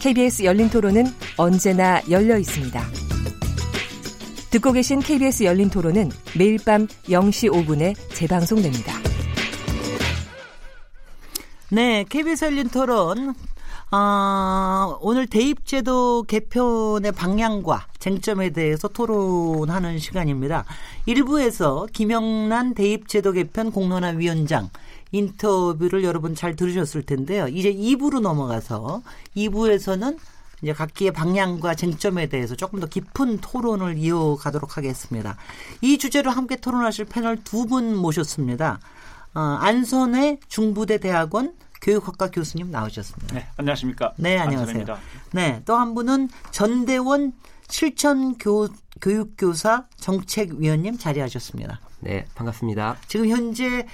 KBS 열린 토론은 언제나 열려 있습니다. 듣고 계신 KBS 열린 토론은 매일 밤 0시 5분에 재방송됩니다. 네, KBS 열린 토론. 아, 오늘 대입제도 개편의 방향과 쟁점에 대해서 토론하는 시간입니다. 1부에서 김영란 대입제도 개편 공론화 위원장 인터뷰를 여러분 잘 들으셨을 텐데요. 이제 2부로 넘어가서 2부에서는 이제 각기의 방향과 쟁점에 대해서 조금 더 깊은 토론을 이어가도록 하겠습니다. 이 주제로 함께 토론하실 패널 두 분 모셨습니다. 어, 안선의 중부대 대학원 교육학과 교수님 나오셨습니다. 네, 안녕하십니까? 네, 안녕하세요. 네, 또 한 분은 전대원 실천 교, 교육교사 정책위원님 자리하셨습니다. 네, 반갑습니다. 지금 현재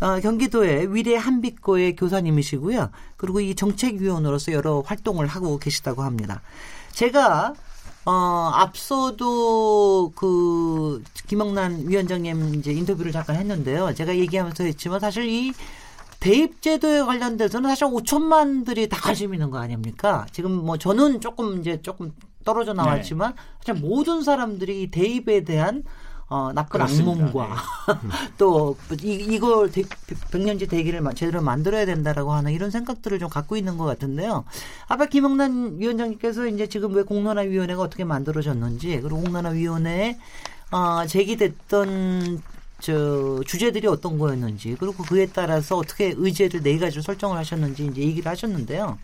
어, 경기도의 위례 한빛고의 교사님이시고요. 그리고 이 정책위원으로서 여러 활동을 하고 계시다고 합니다. 제가 어, 앞서도 그 김영란 위원장님 이제 인터뷰를 잠깐 했는데요. 제가 얘기하면서 했지만 사실 이 대입제도에 관련돼서는 사실 5천만들이 다 관심 있는 거 아닙니까? 지금 뭐 저는 조금 이제 조금 떨어져 나왔지만 네. 모든 사람들이 대입에 대한 어, 나쁜 그렇습니다. 악몽과 네. 또 이, 이걸 대, 백년지 대기를 제대로 만들어야 된다라고 하는 이런 생각들을 좀 갖고 있는 것 같은데요. 아까 김영란 위원장님께서 이제 지금 왜 공론화위원회가 어떻게 만들어졌는지 그리고 공론화위원회에 어, 제기됐던 저 주제들이 어떤 거였는지 그리고 그에 따라서 어떻게 의제를 네 가지로 설정을 하셨는지 이제 얘기를 하셨는데요.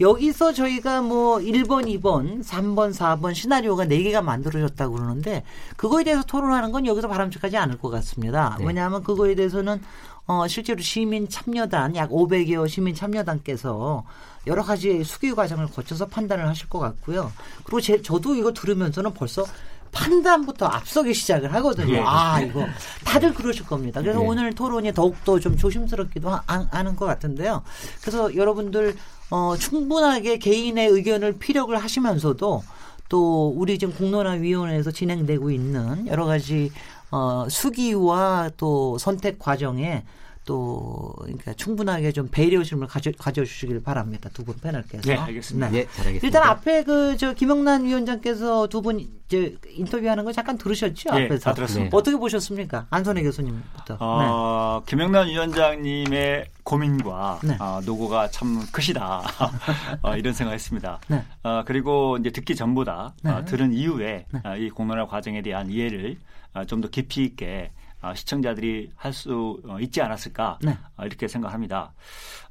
여기서 저희가 뭐 1번, 2번, 3번, 4번 시나리오가 4개가 만들어졌다고 그러는데 그거에 대해서 토론하는 건 여기서 바람직하지 않을 것 같습니다. 네. 왜냐하면 그거에 대해서는 어, 실제로 시민 참여단 약 500여 시민 참여단께서 여러 가지 수기 과정을 거쳐서 판단을 하실 것 같고요. 그리고 제, 저도 이거 들으면서는 벌써 판단부터 앞서기 시작을 하거든요. 예. 아, 이거 다들 그러실 겁니다. 그래서 예. 오늘 토론이 더욱더 좀 조심스럽기도 하, 하는 것 같은데요. 그래서 여러분들 어, 충분하게 개인의 의견을 피력을 하시면서도 또 우리 지금 공론화위원회에서 진행되고 있는 여러 가지 어, 수기와 또 선택 과정에 또 그러니까 충분하게 좀 배려심을 가져 가져주시길 바랍니다. 두 분 패널께서. 네, 알겠습니다. 네. 네, 잘하겠습니다. 일단 앞에 그 저 김영란 위원장께서 두 분 이제 인터뷰하는 거 잠깐 들으셨죠? 네, 앞에서. 다 들었습니다. 어떻게 보셨습니까? 안선혜 교수님부터. 어, 네. 김영란 위원장님의 고민과 네. 어, 노고가 참 크시다 어, 이런 생각했습니다. 네. 어, 그리고 이제 듣기 전보다 네. 어, 들은 이후에 네. 어, 이 공론화 과정에 대한 이해를 어, 좀더 깊이 있게 어, 시청자들이 할 수 있지 않았을까 네. 어, 이렇게 생각합니다.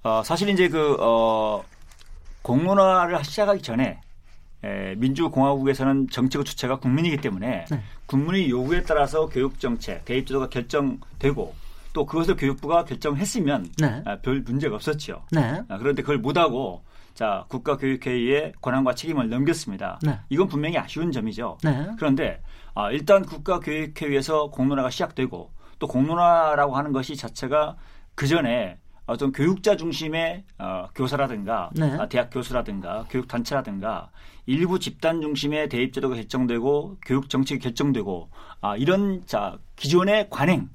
어, 사실 이제 그 어, 공론화를 시작하기 전에 에, 민주공화국에서는 정책의 주체가 국민이기 때문에 네. 국민의 요구에 따라서 교육 정책, 대입제도가 결정되고 또 그것을 교육부가 결정했으면 네. 아, 별 문제가 없었죠. 네. 아, 그런데 그걸 못하고 자 국가교육회의에 권한과 책임을 넘겼습니다. 네. 이건 분명히 아쉬운 점이죠. 네. 그런데 아, 일단 국가교육회의에서 공론화가 시작되고 또 공론화라고 하는 것이 자체가 그 전에 어떤 교육자 중심의 어, 교사라든가 네. 아, 대학 교수라든가 교육 단체라든가 일부 집단 중심의 대입 제도가 결정되고 교육 정책이 결정되고 아, 이런 자 기존의 관행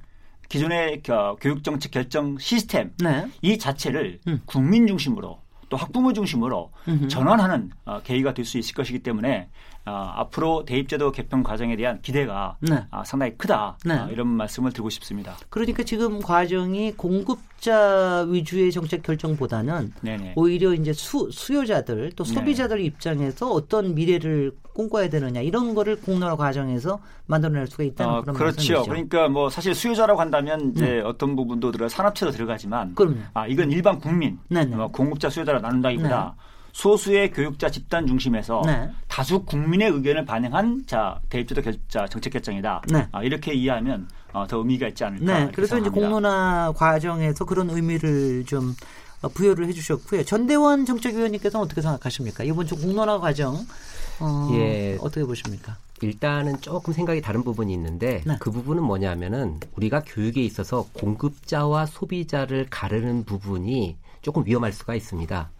기존의 어, 교육 정책 결정 시스템 네. 이 자체를 음. 국민 중심으로 또 학부모 중심으로 음흠. 전환하는 어, 계기가 될 수 있을 것이기 때문에 어, 앞으로 대입제도 개편 과정에 대한 기대가 네. 어, 상당히 크다 네. 어, 이런 말씀을 드리고 싶습니다. 그러니까 지금 과정이 공급자 위주의 정책 결정보다는 네네. 오히려 이제 수, 수요자들 또 네. 소비자들 네. 입장에서 어떤 미래를 꿈꿔야 되느냐 이런 거를 공론화 과정에서 만들어낼 수가 있다는 어, 그런 그렇죠. 말씀이죠. 그러니까 뭐 사실 수요자라고 한다면 이제 네. 어떤 부분도 들어 산업체도 들어가지만 그럼요. 아 이건 일반 국민 뭐 공급자 수요자로 나눈다기보다 네. 소수의 교육자 집단 중심에서 네. 다수 국민의 의견을 반영한 자 대입제도 결자 정책 결정이다. 네. 아, 이렇게 이해하면 어, 더 의미가 있지 않을까. 네. 그래서 생각합니다. 이제 공론화 과정에서 그런 의미를 좀 부여를 해주셨고요. 전대원 정책위원님께서는 어떻게 생각하십니까? 이번 주 공론화 과정 어, 예. 어떻게 보십니까? 일단은 조금 생각이 다른 부분이 있는데 네. 그 부분은 뭐냐면은 우리가 교육에 있어서 공급자와 소비자를 가르는 부분이 조금 위험할 수가 있습니다.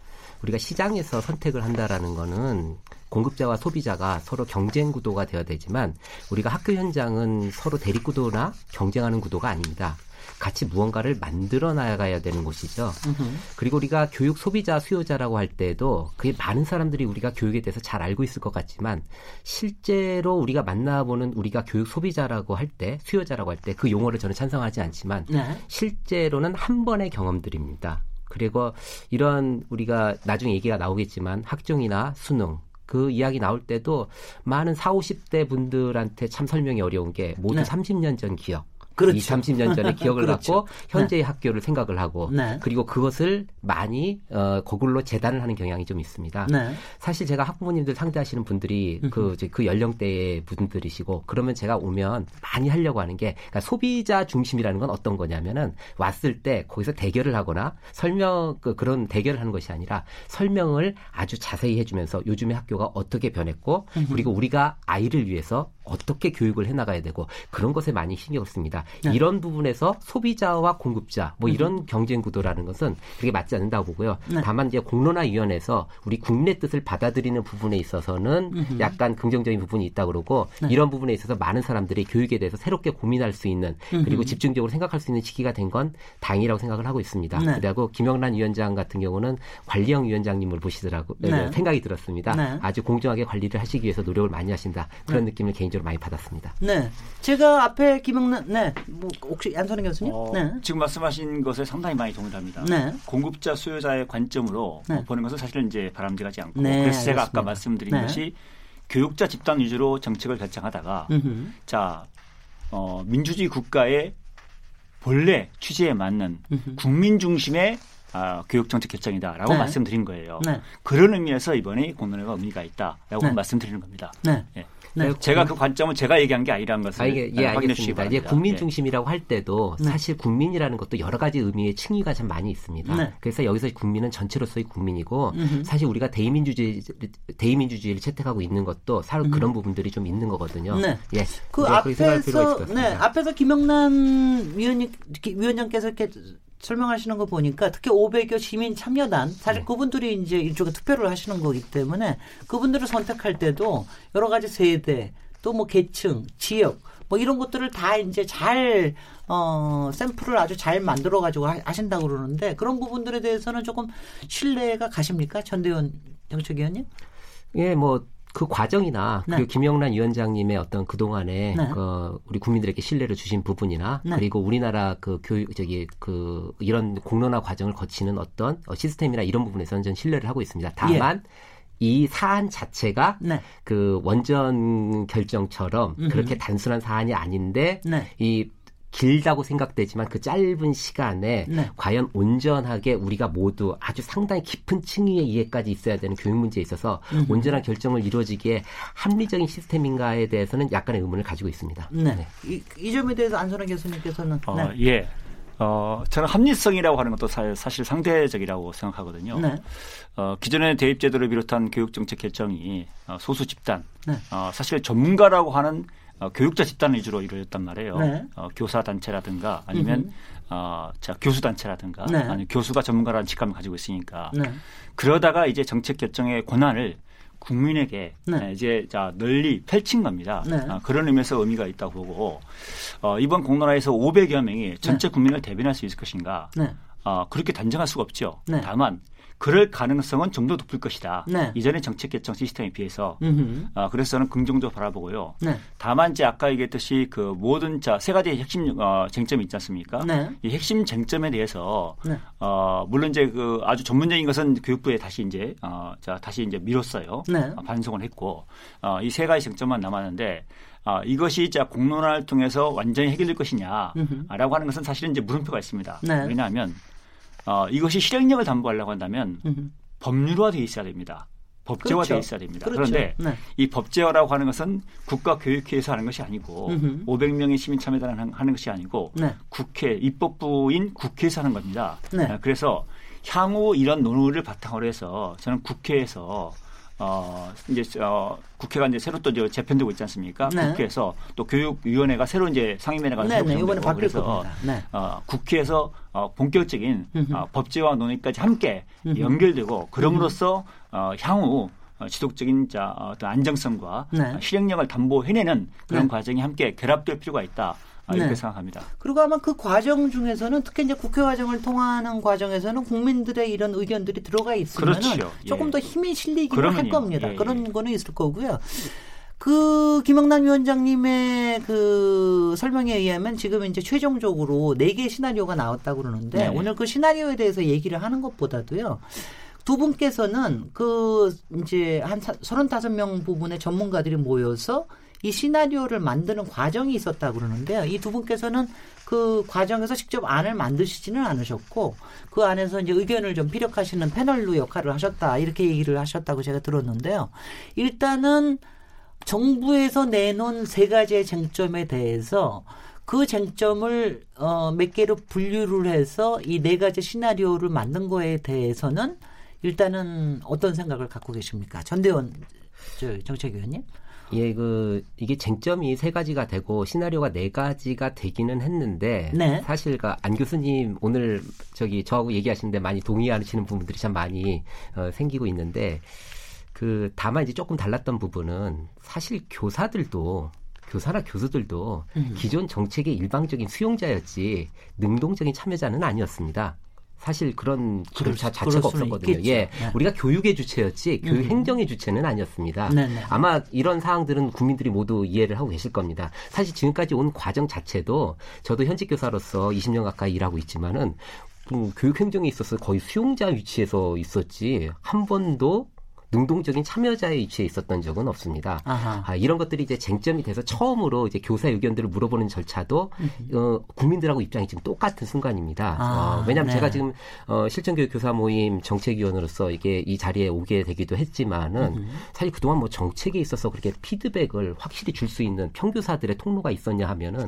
우리가 시장에서 선택을 한다라는 거는 공급자와 소비자가 서로 경쟁 구도가 되어야 되지만 우리가 학교 현장은 서로 대립 구도나 경쟁하는 구도가 아닙니다. 같이 무언가를 만들어 나가야 되는 곳이죠. 으흠. 그리고 우리가 교육 소비자 수요자라고 할 때도 그게 많은 사람들이 우리가 교육에 대해서 잘 알고 있을 것 같지만 실제로 우리가 만나보는 우리가 교육 소비자라고 할 때 수요자라고 할 때 그 용어를 저는 찬성하지 않지만 네. 실제로는 한 번의 경험들입니다. 그리고 이런 우리가 나중에 얘기가 나오겠지만 학종이나 수능 그 이야기 나올 때도 많은 4, 50대 분들한테 참 설명이 어려운 게 모두 네. 30년 전 기억. 그렇죠. 20, 30년 전의 기억을 그렇죠. 갖고 현재의 네. 학교를 생각을 하고 네. 그리고 그것을 많이 어 거굴로 재단을 하는 경향이 좀 있습니다. 네. 사실 제가 학부모님들 상대하시는 분들이 그, 그 연령대의 분들이시고 그러면 제가 오면 많이 하려고 하는 게 그러니까 소비자 중심이라는 건 어떤 거냐면은 왔을 때 거기서 대결을 하거나 설명 그 그런 대결을 하는 것이 아니라 설명을 아주 자세히 해주면서 요즘의 학교가 어떻게 변했고 그리고 우리가 아이를 위해서 어떻게 교육을 해나가야 되고 그런 것에 많이 신경을 씁니다. 네. 이런 부분에서 소비자와 공급자 뭐 이런 음. 경쟁 구도라는 것은 그렇게 맞지 않는다고 보고요. 네. 다만 이제 공론화위원회에서 우리 국내 뜻을 받아들이는 부분에 있어서는 음흠. 약간 긍정적인 부분이 있다 그러고 네. 이런 부분에 있어서 많은 사람들이 교육에 대해서 새롭게 고민할 수 있는 그리고 음흠. 집중적으로 생각할 수 있는 시기가 된건 다행이라고 생각을 하고 있습니다. 네. 그리고 김영란 위원장 같은 경우는 관리형 위원장님을 보시더라고 네. 생각이 들었습니다. 네. 아주 공정하게 관리를 하시기 위해서 노력을 많이 하신다 그런 느낌을 개인적으로 개인적으로 많이 받았습니다. 네. 제가 앞에 김영란, 네. 뭐 혹시 안선희 교수님? 어, 네. 지금 말씀하신 것에 상당히 많이 동의합니다. 네. 공급자 수요자의 관점으로 네. 보는 것은 사실은 이제 바람직하지 않고 네, 그래서 제가 아까 말씀드린 네. 것이 교육자 집단 위주로 정책을 결정하다가 음흠. 자 어, 민주주의 국가의 본래 취지에 맞는 음흠. 국민 중심의 아, 교육 정책 결정이다라고 네. 말씀드린 거예요. 네. 그런 의미에서 이번에 공론회가 의미가 있다라고 네. 말씀드리는 겁니다. 네. 예. 네. 제가 그 관점은 제가 얘기한 게 아니라는 것을 아, 이게, 예, 확인해 주시기 바랍니다. 이제 국민 예. 중심이라고 할 때도 네. 사실 국민이라는 것도 여러 가지 의미의 층위가 참 많이 있습니다. 네. 그래서 여기서 국민은 전체로서의 국민이고 음흠. 사실 우리가 대의민주주의 대의민주주의를 채택하고 있는 것도 사실 그런 부분들이 좀 있는 거거든요. 네. 예. 그 앞에서 네, 앞에서 김영란 위원님 위원장께서 이렇게 설명하시는 거 보니까 특히 500여 시민 참여단 사실 네. 그분들이 이제 일종의 투표를 하시는 거기 때문에 그분들을 선택할 때도 여러 가지 세대 또 뭐 계층, 지역 뭐 이런 것들을 다 이제 잘 어, 샘플을 아주 잘 만들어 가지고 하신다고 그러는데 그런 부분들에 대해서는 조금 신뢰가 가십니까? 전대원 정책위원님? 예, 뭐 그 과정이나 네. 그리고 김영란 위원장님의 어떤 그 동안에 네. 그 우리 국민들에게 신뢰를 주신 부분이나 네. 그리고 우리나라 그 교육 저기 그 이런 공론화 과정을 거치는 어떤 어, 시스템이나 이런 부분에서는 전 신뢰를 하고 있습니다. 다만 예. 이 사안 자체가 네. 그 원전 결정처럼 음흠. 그렇게 단순한 사안이 아닌데 네. 이 길다고 생각되지만 그 짧은 시간에 네. 과연 온전하게 우리가 모두 아주 상당히 깊은 층위의 이해까지 있어야 되는 교육 문제에 있어서 음. 온전한 결정을 이루어지기에 합리적인 시스템인가에 대해서는 약간의 의문을 가지고 있습니다. 네. 네. 이, 이, 점에 대해서 안선아 교수님께서는 어, 네. 예. 어, 저는 합리성이라고 하는 것도 사, 실 상대적이라고 생각하거든요. 네. 어, 기존의 대입제도를 비롯한 교육정책 결정이 어, 소수 집단, 네. 어, 사실 전문가라고 하는 어, 교육자 집단 위주로 이루어졌단 말이에요. 네. 어, 교사 단체라든가 아니면 어, 자 교수 단체라든가 네. 아니 교수가 전문가라는 직감을 가지고 있으니까 네. 그러다가 이제 정책 결정의 권한을 국민에게 네. 이제 자 널리 펼친 겁니다. 네. 아, 그런 의미에서 의미가 있다고 보고 어, 이번 공론화에서 500여 명이 전체 네. 국민을 대변할 수 있을 것인가? 네. 어, 그렇게 단정할 수가 없죠. 네. 다만 그럴 가능성은 좀 더 높을 것이다. 네. 이전의 정책 결정 시스템에 비해서. 어, 그래서 저는 긍정적으로 바라보고요. 네. 다만 이제 아까 얘기했듯이 그 모든 자 세 가지의 핵심 어, 쟁점이 있지 않습니까? 네. 이 핵심 쟁점에 대해서 네. 어, 물론 이제 그 아주 전문적인 것은 교육부에 다시 이제 어, 자 다시 이제 미뤘어요. 네. 어, 반송을 했고 어, 이 세 가지 쟁점만 남았는데 아, 이것이 자 공론화를 통해서 완전히 해결될 것이냐라고 하는 것은 사실은 이제 물음표가 있습니다. 네. 왜냐하면 어, 이것이 실행력을 담보하려고 한다면 음흠. 법률화돼 있어야 됩니다. 법제화돼 그렇죠. 있어야 됩니다. 그렇죠. 그런데 네. 이 법제화라고 하는 것은 국가교육회에서 하는 것이 아니고 음흠. 500명의 시민 참여단 하는 것이 아니고 네. 국회 입법부인 국회에서 하는 겁니다. 네. 아, 그래서 향후 이런 논의를 바탕으로 해서 저는 국회에서 어 이제 어 국회가 이제 새로 또 재편되고 있지 않습니까? 네. 국회에서 또 교육위원회가 새로 이제 상임위원회가 네, 네, 이번에 바뀔 그래서 네. 어, 국회에서 어, 본격적인 어, 법제화 논의까지 함께 연결되고 그럼으로써 어, 향후 어, 지속적인 자, 어떤 안정성과 네. 실행력을 담보해내는 그런 네. 과정이 함께 결합될 필요가 있다. 아, 이렇게 네. 생각합니다. 그리고 아마 그 과정 중에서는 특히 이제 국회 과정을 통하는 과정에서는 국민들의 이런 의견들이 들어가 있으면 그렇죠. 조금 예. 더 힘이 실리기는 할 겁니다. 예, 예. 그런 거는 있을 거고요. 그 김영남 위원장님의 그 설명에 의하면 지금 이제 최종적으로 네개 시나리오가 나왔다고 그러는데 네. 오늘 그 시나리오에 대해서 얘기를 하는 것보다도요. 두 분께서는 그 이제 한 35명 부분의 전문가들이 모여서 이 시나리오를 만드는 과정이 있었다 고 그러는데요. 이 두 분께서는 그 과정에서 직접 안을 만드시지는 않으셨고 그 안에서 이제 의견을 좀 피력하시는 패널로 역할을 하셨다 이렇게 얘기를 하셨다고 제가 들었는데요. 일단은 정부에서 내놓은 세 가지의 쟁점에 대해서 그 쟁점을 어, 몇 개로 분류를 해서 이 네 가지 시나리오를 만든 거에 대해서는 일단은 어떤 생각을 갖고 계십니까? 전대원 정책위원님? 예, 그 이게 쟁점이 세 가지가 되고 시나리오가 네 가지가 되기는 했는데 네. 사실 그안 교수님 오늘 저기 저하고 얘기하시는데 많이 동의하시는 부분들이 참 많이 어, 생기고 있는데 그 다만 이제 조금 달랐던 부분은 사실 교사들도 교사나 교수들도 음. 기존 정책의 일방적인 수용자였지 능동적인 참여자는 아니었습니다. 사실 그런 자, 자체가 없었거든요. 예, 네. 우리가 교육의 주체였지 교육 음. 행정의 주체는 아니었습니다. 네네. 네. 아마 이런 사항들은 국민들이 모두 이해를 하고 계실 겁니다. 사실 지금까지 온 과정 자체도 저도 현직 교사로서 20년 가까이 일하고 있지만은 음, 교육 행정에 있어서 거의 수용자 위치에서 있었지 한 번도 능동적인 참여자의 위치에 있었던 적은 없습니다. 아, 이런 것들이 이제 쟁점이 돼서 처음으로 이제 교사 의견들을 물어보는 절차도 어, 국민들하고 입장이 지금 똑같은 순간입니다. 아, 어, 왜냐하면 네. 제가 지금 어, 실전교육 교사 모임 정책위원으로서 이게 이 자리에 오게 되기도 했지만은 음흠. 사실 그동안 뭐 정책에 있어서 그렇게 피드백을 확실히 줄 수 있는 평교사들의 통로가 있었냐 하면은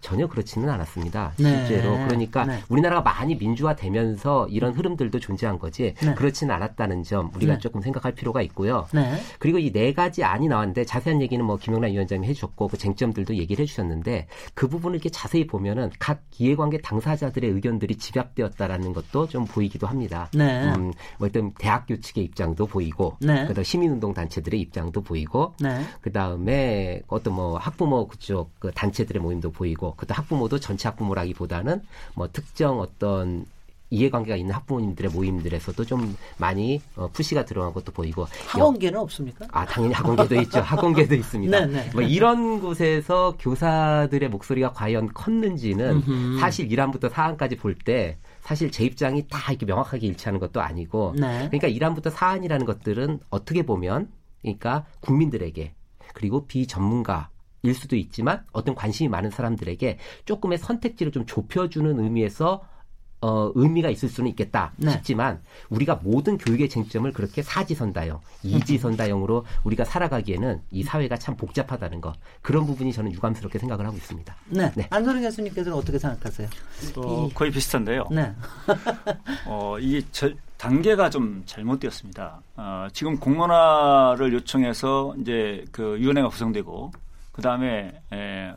전혀 그렇지는 않았습니다. 네. 실제로 그러니까 네. 우리나라가 많이 민주화되면서 이런 흐름들도 존재한 거지 네. 그렇지는 않았다는 점 우리가 네. 조금 생각할 필요. 필요가 있고요. 네. 그리고 이 네 가지 안이 나왔는데 자세한 얘기는 뭐 김영란 위원장이 해주셨고 그 쟁점들도 얘기를 해주셨는데 그 부분을 이렇게 자세히 보면은 각 이해관계 당사자들의 의견들이 집약되었다라는 것도 좀 보이기도 합니다. 네. 음, 뭐 어떤 대학교 측의 입장도 보이고, 네. 그다음 시민운동 단체들의 입장도 보이고, 네. 그 다음에 어떤 뭐 학부모 그쪽 그 단체들의 모임도 보이고, 그다음 학부모도 전체 학부모라기보다는 뭐 특정 어떤 이해관계가 있는 학부모님들의 모임들에서도 좀 많이 어, 푸시가 들어간 것도 보이고 학원계는 없습니까? 아 당연히 학원계도 있죠. 학원계도 있습니다. 네네. 네. 뭐 이런 곳에서 교사들의 목소리가 과연 컸는지는 음흠. 사실 1항부터 4항까지 볼 때 사실 제 입장이 다 이렇게 명확하게 일치하는 것도 아니고 네. 그러니까 1항부터 4항이라는 것들은 어떻게 보면 그러니까 국민들에게 그리고 비전문가 일 수도 있지만 어떤 관심이 많은 사람들에게 조금의 선택지를 좀 좁혀주는 의미에서 어, 의미가 있을 수는 있겠다 네. 싶지만 우리가 모든 교육의 쟁점을 그렇게 사지선다형, 이지선다형으로 우리가 살아가기에는 이 사회가 참 복잡하다는 것 그런 부분이 저는 유감스럽게 생각을 하고 있습니다. 네. 네. 안소영 교수님께서는 어떻게 생각하세요? 어, 거의 비슷한데요. 네. 어, 이게 저, 단계가 좀 잘못되었습니다. 어, 지금 공론화를 요청해서 이제 그 위원회가 구성되고 그 다음에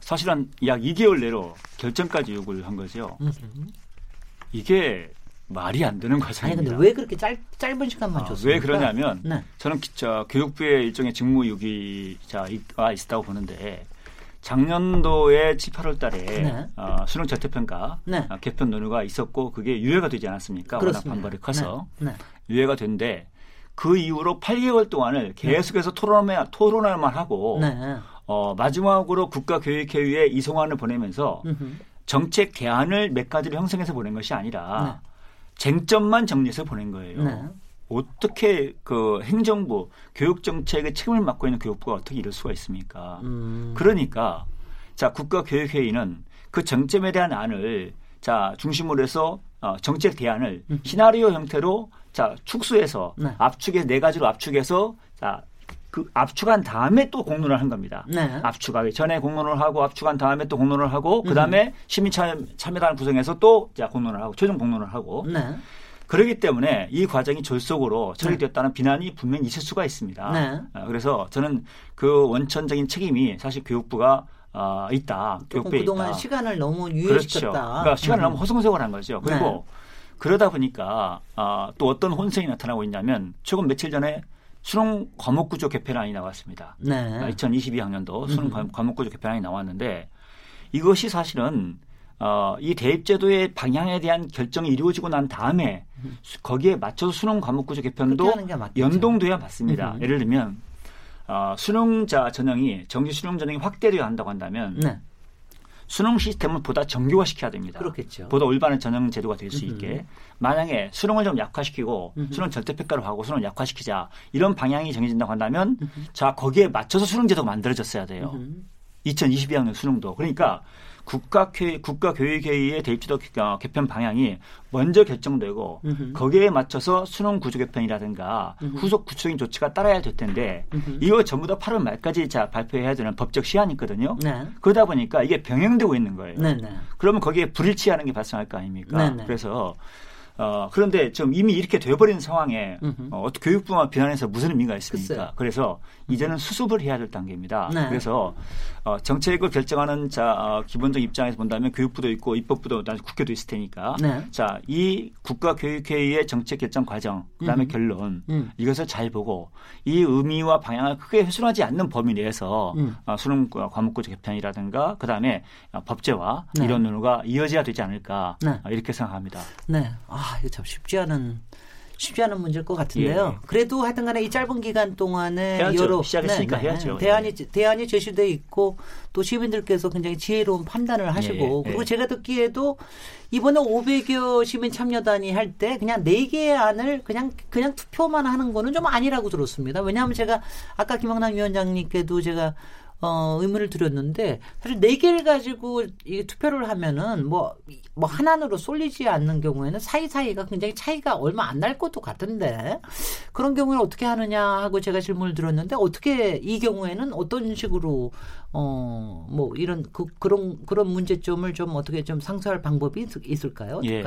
사실은 약 2개월 내로 결정까지 요구를 한 거죠. 이게 말이 안 되는 과정입니다. 아니 근데 왜 그렇게 짧, 짧은 시간만 아, 줬어요? 왜 그러냐면 네. 저는 저 교육부의 일종의 직무유기가 있었다고 보는데 작년도에 7, 8월 달에 네. 어, 수능 절대평가 네. 어, 개편 논의가 있었고 그게 유예가 되지 않았습니까? 그렇습니다. 워낙 반발이 커서 네. 네. 유예가 된데 그 이후로 8개월 동안을 네. 계속해서 토론만, 토론을만 하고 네. 어, 마지막으로 국가교육회의에 이송안을 보내면서 음흠. 정책 대안을 몇 가지를 형성해서 보낸 것이 아니라 네. 쟁점만 정리해서 보낸 거예요. 네. 어떻게 그 행정부 교육 정책의 책임을 맡고 있는 교육부가 어떻게 이럴 수가 있습니까? 음. 그러니까 자 국가교육회의는 그 정점에 대한 안을 자 중심으로 해서 어, 정책 대안을 음. 시나리오 형태로 자 축소해서 네. 압축해서 네 가지로 압축해서 자 그 압축한 다음에 또 공론을 한 겁니다. 네. 압축하기 전에 공론을 하고 압축한 다음에 또 공론을 하고 그 다음에 시민 참여 참여단 구성해서 또자 공론을 하고 최종 공론을 하고. 네. 그렇기 때문에 이 과정이 졸속으로 처리됐다는 네. 비난이 분명히 있을 수가 있습니다. 네. 어, 그래서 저는 그 원천적인 책임이 사실 교육부가 어, 있다. 교육부에 그동안 있다. 시간을 너무 유예시켰다. 그렇죠. 그러니까 시간을 음. 너무 허송세월 한 거죠. 그리고 네. 그러다 보니까 어, 또 어떤 혼선이 나타나고 있냐면 최근 며칠 전에 수능 과목구조 개편안이 나왔습니다. 네. 2022학년도 수능 음. 과목구조 개편안이 나왔는데 이것이 사실은 어, 이 대입제도의 방향에 대한 결정이 이루어지고 난 다음에 거기에 맞춰서 수능 과목구조 개편도 연동돼야 맞습니다. 예를 들면 어, 수능자 전형이 정시 수능 전형이 확대되어야 한다고 한다면 네. 수능 시스템을 보다 정교화시켜야 됩니다. 그렇겠죠. 보다 올바른 전형 제도가 될 수 있게. 만약에 수능을 좀 약화시키고. 수능 절대평가로 하고 수능을 약화시키자 이런 방향이 정해진다고 한다면 자 거기에 맞춰서 수능 제도가 만들어졌어야 돼요. 2022학년 수능도. 그러니까 국가교육, 국가교육회의의 대입지도 개편 방향이 먼저 결정되고 으흠. 거기에 맞춰서 수능 구조 개편이라든가 으흠. 후속 구체적인 조치가 따라야 될 텐데 으흠. 이거 전부 다 8월 말까지 자 발표해야 되는 법적 시한이 있거든요. 네. 그러다 보니까 이게 병행되고 있는 거예요. 네, 네. 그러면 거기에 불일치하는 게 발생할 거 아닙니까? 그래서 어, 그런데 지금 이미 이렇게 되어버린 상황에 어, 교육부만 비난해서 무슨 의미가 있습니까? 글쎄요. 그래서 이제는 수습을 해야 될 단계입니다. 네. 그래서 어, 정책을 결정하는 자 어, 기본적 입장에서 본다면 교육부도 있고 입법부도 국회도 있을 테니까 네. 자이 국가교육회의의 정책 결정 과정 그다음에 음. 결론 음. 이것을 잘 보고 이 의미와 방향을 크게 훼손하지 않는 범위 내에서 음. 어, 수능 과목구 개편이라든가 그다음에 어, 법제화 네. 이런 논의가 이어져야 되지 않을까 네. 어, 이렇게 생각합니다. 네, 아 이거 참 쉽지 않은 쉽지 않은 문제일 것 같은데요. 예. 그래도 하여튼간에 이 짧은 기간 동안에 해야죠. 여러 시작했으니까 네, 네, 해야죠. 대안이 대안이 제시돼 있고 또 시민들께서 굉장히 지혜로운 판단을 하시고 예. 그리고 예. 제가 듣기에도 이번에 500여 시민 참여단이 할 때 그냥 4개의 안을 그냥 그냥 투표만 하는 거는 좀 아니라고 들었습니다. 왜냐하면 제가 아까 김영남 위원장님께도 제가 어, 의문을 드렸는데 사실 네 개를 가지고 이 투표를 하면은 뭐뭐 뭐 하나로 쏠리지 않는 경우에는 사이사이가 굉장히 차이가 얼마 안 날 것도 같은데 그런 경우는 어떻게 하느냐 하고 제가 질문을 드렸는데 어떻게 이 경우에는 어떤 식으로 어, 뭐 이런 그, 그런 그런 문제점을 좀 어떻게 좀 상쇄할 방법이 있, 을까요 어떨까요? 예.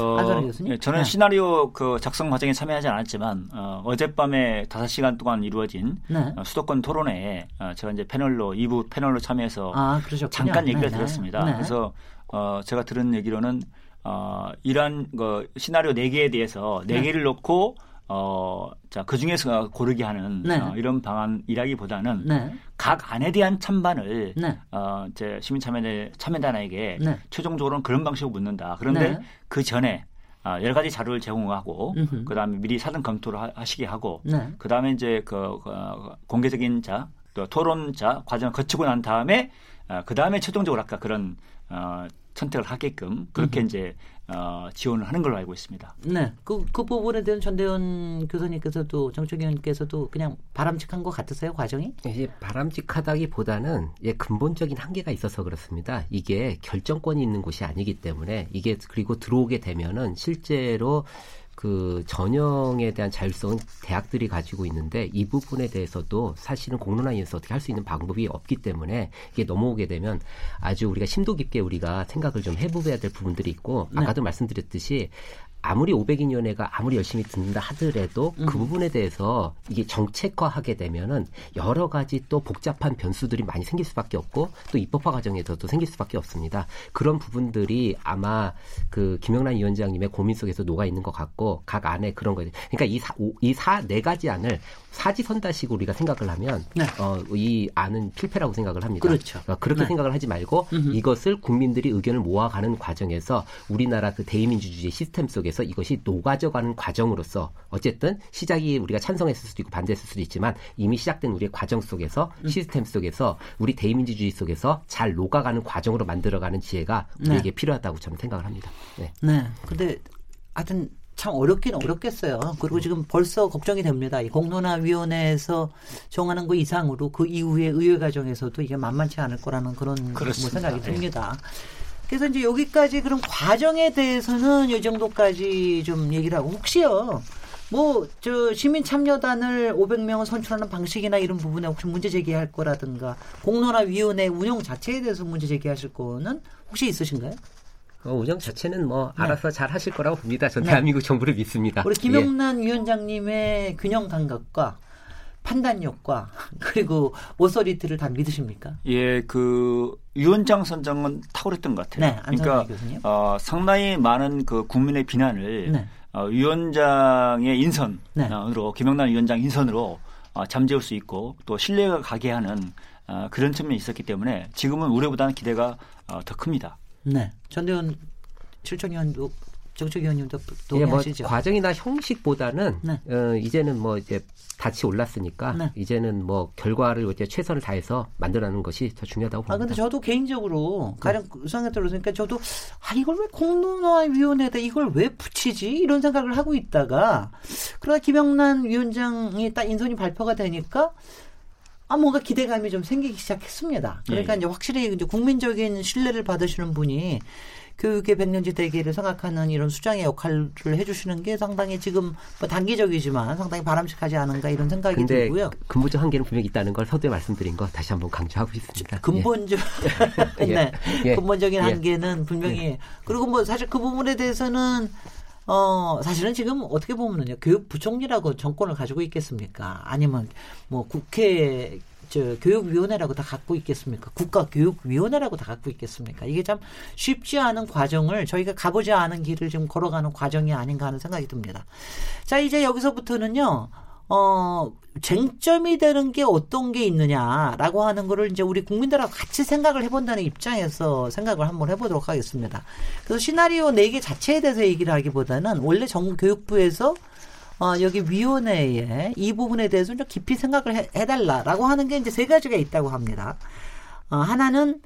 어, 교수님? 예, 저는 네. 시나리오 그 작성 과정에 참여하지 않았지만 어, 어젯밤에 5시간 동안 이루어진 네. 어, 수도권 토론회에 어, 제가 이제 패널로 2부 패널로 참여해서 아, 잠깐 얘기를 네, 네. 들었습니다. 네. 그래서 어, 제가 들은 얘기로는 어, 이러한 그 시나리오 4개에 대해서 4개를 놓고 어, 자, 그 중에서 고르게 하는 네. 어, 이런 방안이라기보다는 네. 각 안에 대한 찬반을 네. 어, 이제 시민 참여단 참여단에게 네. 최종적으로는 그런 방식으로 묻는다. 그런데 네. 그 전에 어, 여러 가지 자료를 제공하고 그 다음에 미리 사전 검토를 하, 시게 하고 네. 그다음에 이제 그, 그 공개적인 자 또 토론자 과정을 거치고 난 다음에 어, 그 다음에 최종적으로 아까 그런 어, 선택을 하게끔 그렇게 음. 이제 어, 지원을 하는 걸로 알고 있습니다. 네, 그, 그 부분에 대한 전대현 교수님께서도 정책 위원께서도 그냥 바람직한 것 같으세요 과정이? 이제 바람직하다기보다는 예, 근본적인 한계가 있어서 그렇습니다. 이게 결정권이 있는 곳이 아니기 때문에 이게 그리고 들어오게 되면은 실제로 그 전형에 대한 자율성은 대학들이 가지고 있는데 이 부분에 대해서도 사실은 공론화에서 어떻게 할 수 있는 방법이 없기 때문에 이게 넘어오게 되면 아주 우리가 심도 깊게 우리가 생각을 좀 해보아야 될 부분들이 있고 네. 아까도 말씀드렸듯이 아무리 500인위원회가 아무리 열심히 듣는다 하더라도 그 음. 그 부분에 대해서 이게 정책화하게 되면은 여러 가지 또 복잡한 변수들이 많이 생길 수밖에 없고 또 입법화 과정에서도 생길 수밖에 없습니다. 그런 부분들이 아마 그 김영란 위원장님의 고민 속에서 녹아 있는 것 같고 각 안에 그런 거죠. 그러니까 이 사, 이사네 가지 안을 사지선다식으로 우리가 생각을 하면 네. 어, 이 안은 필패라고 생각을 합니다. 그렇죠. 그러니까 그렇게 네. 생각을 하지 말고 음흠. 이것을 국민들이 의견을 모아가는 과정에서 우리나라 그 대의민주주의 시스템 속에 서 이것이 녹아져가는 과정으로서 어쨌든 시작이 우리가 찬성했을 수도 있고 반대했을 수도 있지만 이미 시작된 우리의 과정 속에서 음. 시스템 속에서 우리 대의민주주의 속에서 잘 녹아가는 과정으로 만들어가는 지혜가 우리에게 네. 필요하다고 저는 생각을 합니다. 네. 네. 근데 하여튼 참 어렵긴 어렵겠어요. 그리고 지금 벌써 걱정이 됩니다. 이 공론화위원회에서 정하는 것 이상으로 그 이후에 의회 과정에서도 이게 만만치 않을 거라는 그런 뭐 생각이 듭니다. 그래서 이제 여기까지 그런 과정에 대해서는 이 정도까지 좀 얘기를 하고 혹시요. 뭐 저 시민 참여단을 500명을 선출하는 방식이나 이런 부분에 혹시 문제 제기할 거라든가 공론화 위원회 운영 자체에 대해서 문제 제기하실 거는 혹시 있으신가요? 어, 운영 자체는 뭐 네. 알아서 잘 하실 거라고 봅니다. 전 네. 대한민국 정부를 믿습니다. 우리 김영란 예. 위원장님의 균형 감각과 판단력과 그리고 오소리티를 다 믿으십니까? 예, 그 위원장 선정은 탁월했던 것 같아요. 네, 그러니까 어, 상당히 많은 그 국민의 비난을 네. 어, 위원장의 인선으로 네. 김영란 위원장 인선으로 어, 잠재울 수 있고 또 신뢰가 가게 하는 어, 그런 측면이 있었기 때문에 지금은 우려보다는 기대가 어, 더 큽니다. 네, 전대원 실천위원도 정책위원님도 동의하시죠? 예, 뭐 과정이나 형식보다는 네. 어, 이제는 뭐 이제 다치 올랐으니까 네. 이제는 뭐 결과를 이제 최선을 다해서 만들어내는 것이 더 중요하다고 봅니다. 아 근데 저도 개인적으로 가장 네. 생각 들었으니까 저도 아 이걸 왜 공론화위원회에다 이걸 왜 붙이지 이런 생각을 하고 있다가 그러다 김영란 위원장이 딱 인선이 발표가 되니까 아, 뭔가 기대감이 좀 생기기 시작했습니다. 그러니까 예. 이제 확실히 이제 국민적인 신뢰를 받으시는 분이 교육의 백년지 대계를 생각하는 이런 수장의 역할을 해주시는 게 상당히 지금 뭐 단기적이지만 상당히 바람직하지 않은가 이런 생각이 들고요. 근본적 한계는 분명히 있다는 걸 서두에 말씀드린 거 다시 한번 강조하고 있습니다. 근본적 예. 네. 예. 근본적인 예. 한계는 분명히 예. 그리고 뭐 사실 그 부분에 대해서는 어, 사실은 지금 어떻게 보면은요, 교육부총리라고 정권을 가지고 있겠습니까? 아니면 뭐 국회 저 교육위원회라고 다 갖고 있겠습니까? 국가교육위원회라고 다 갖고 있겠습니까? 이게 참 쉽지 않은 과정을 저희가 가보지 않은 길을 지금 걸어가는 과정이 아닌가 하는 생각이 듭니다. 자, 이제 여기서부터는요. 어, 쟁점이 되는 게 어떤 게 있느냐라고 하는 거를 이제 우리 국민들하고 같이 생각을 해본다는 입장에서 생각을 한번 해보도록 하겠습니다. 그래서 시나리오 4개 자체에 대해서 얘기를 하기보다는 원래 정교육부에서 어, 여기 위원회에 이 부분에 대해서 좀 깊이 생각을 해, 해달라라고 하는 게 이제 세 가지가 있다고 합니다. 어, 하나는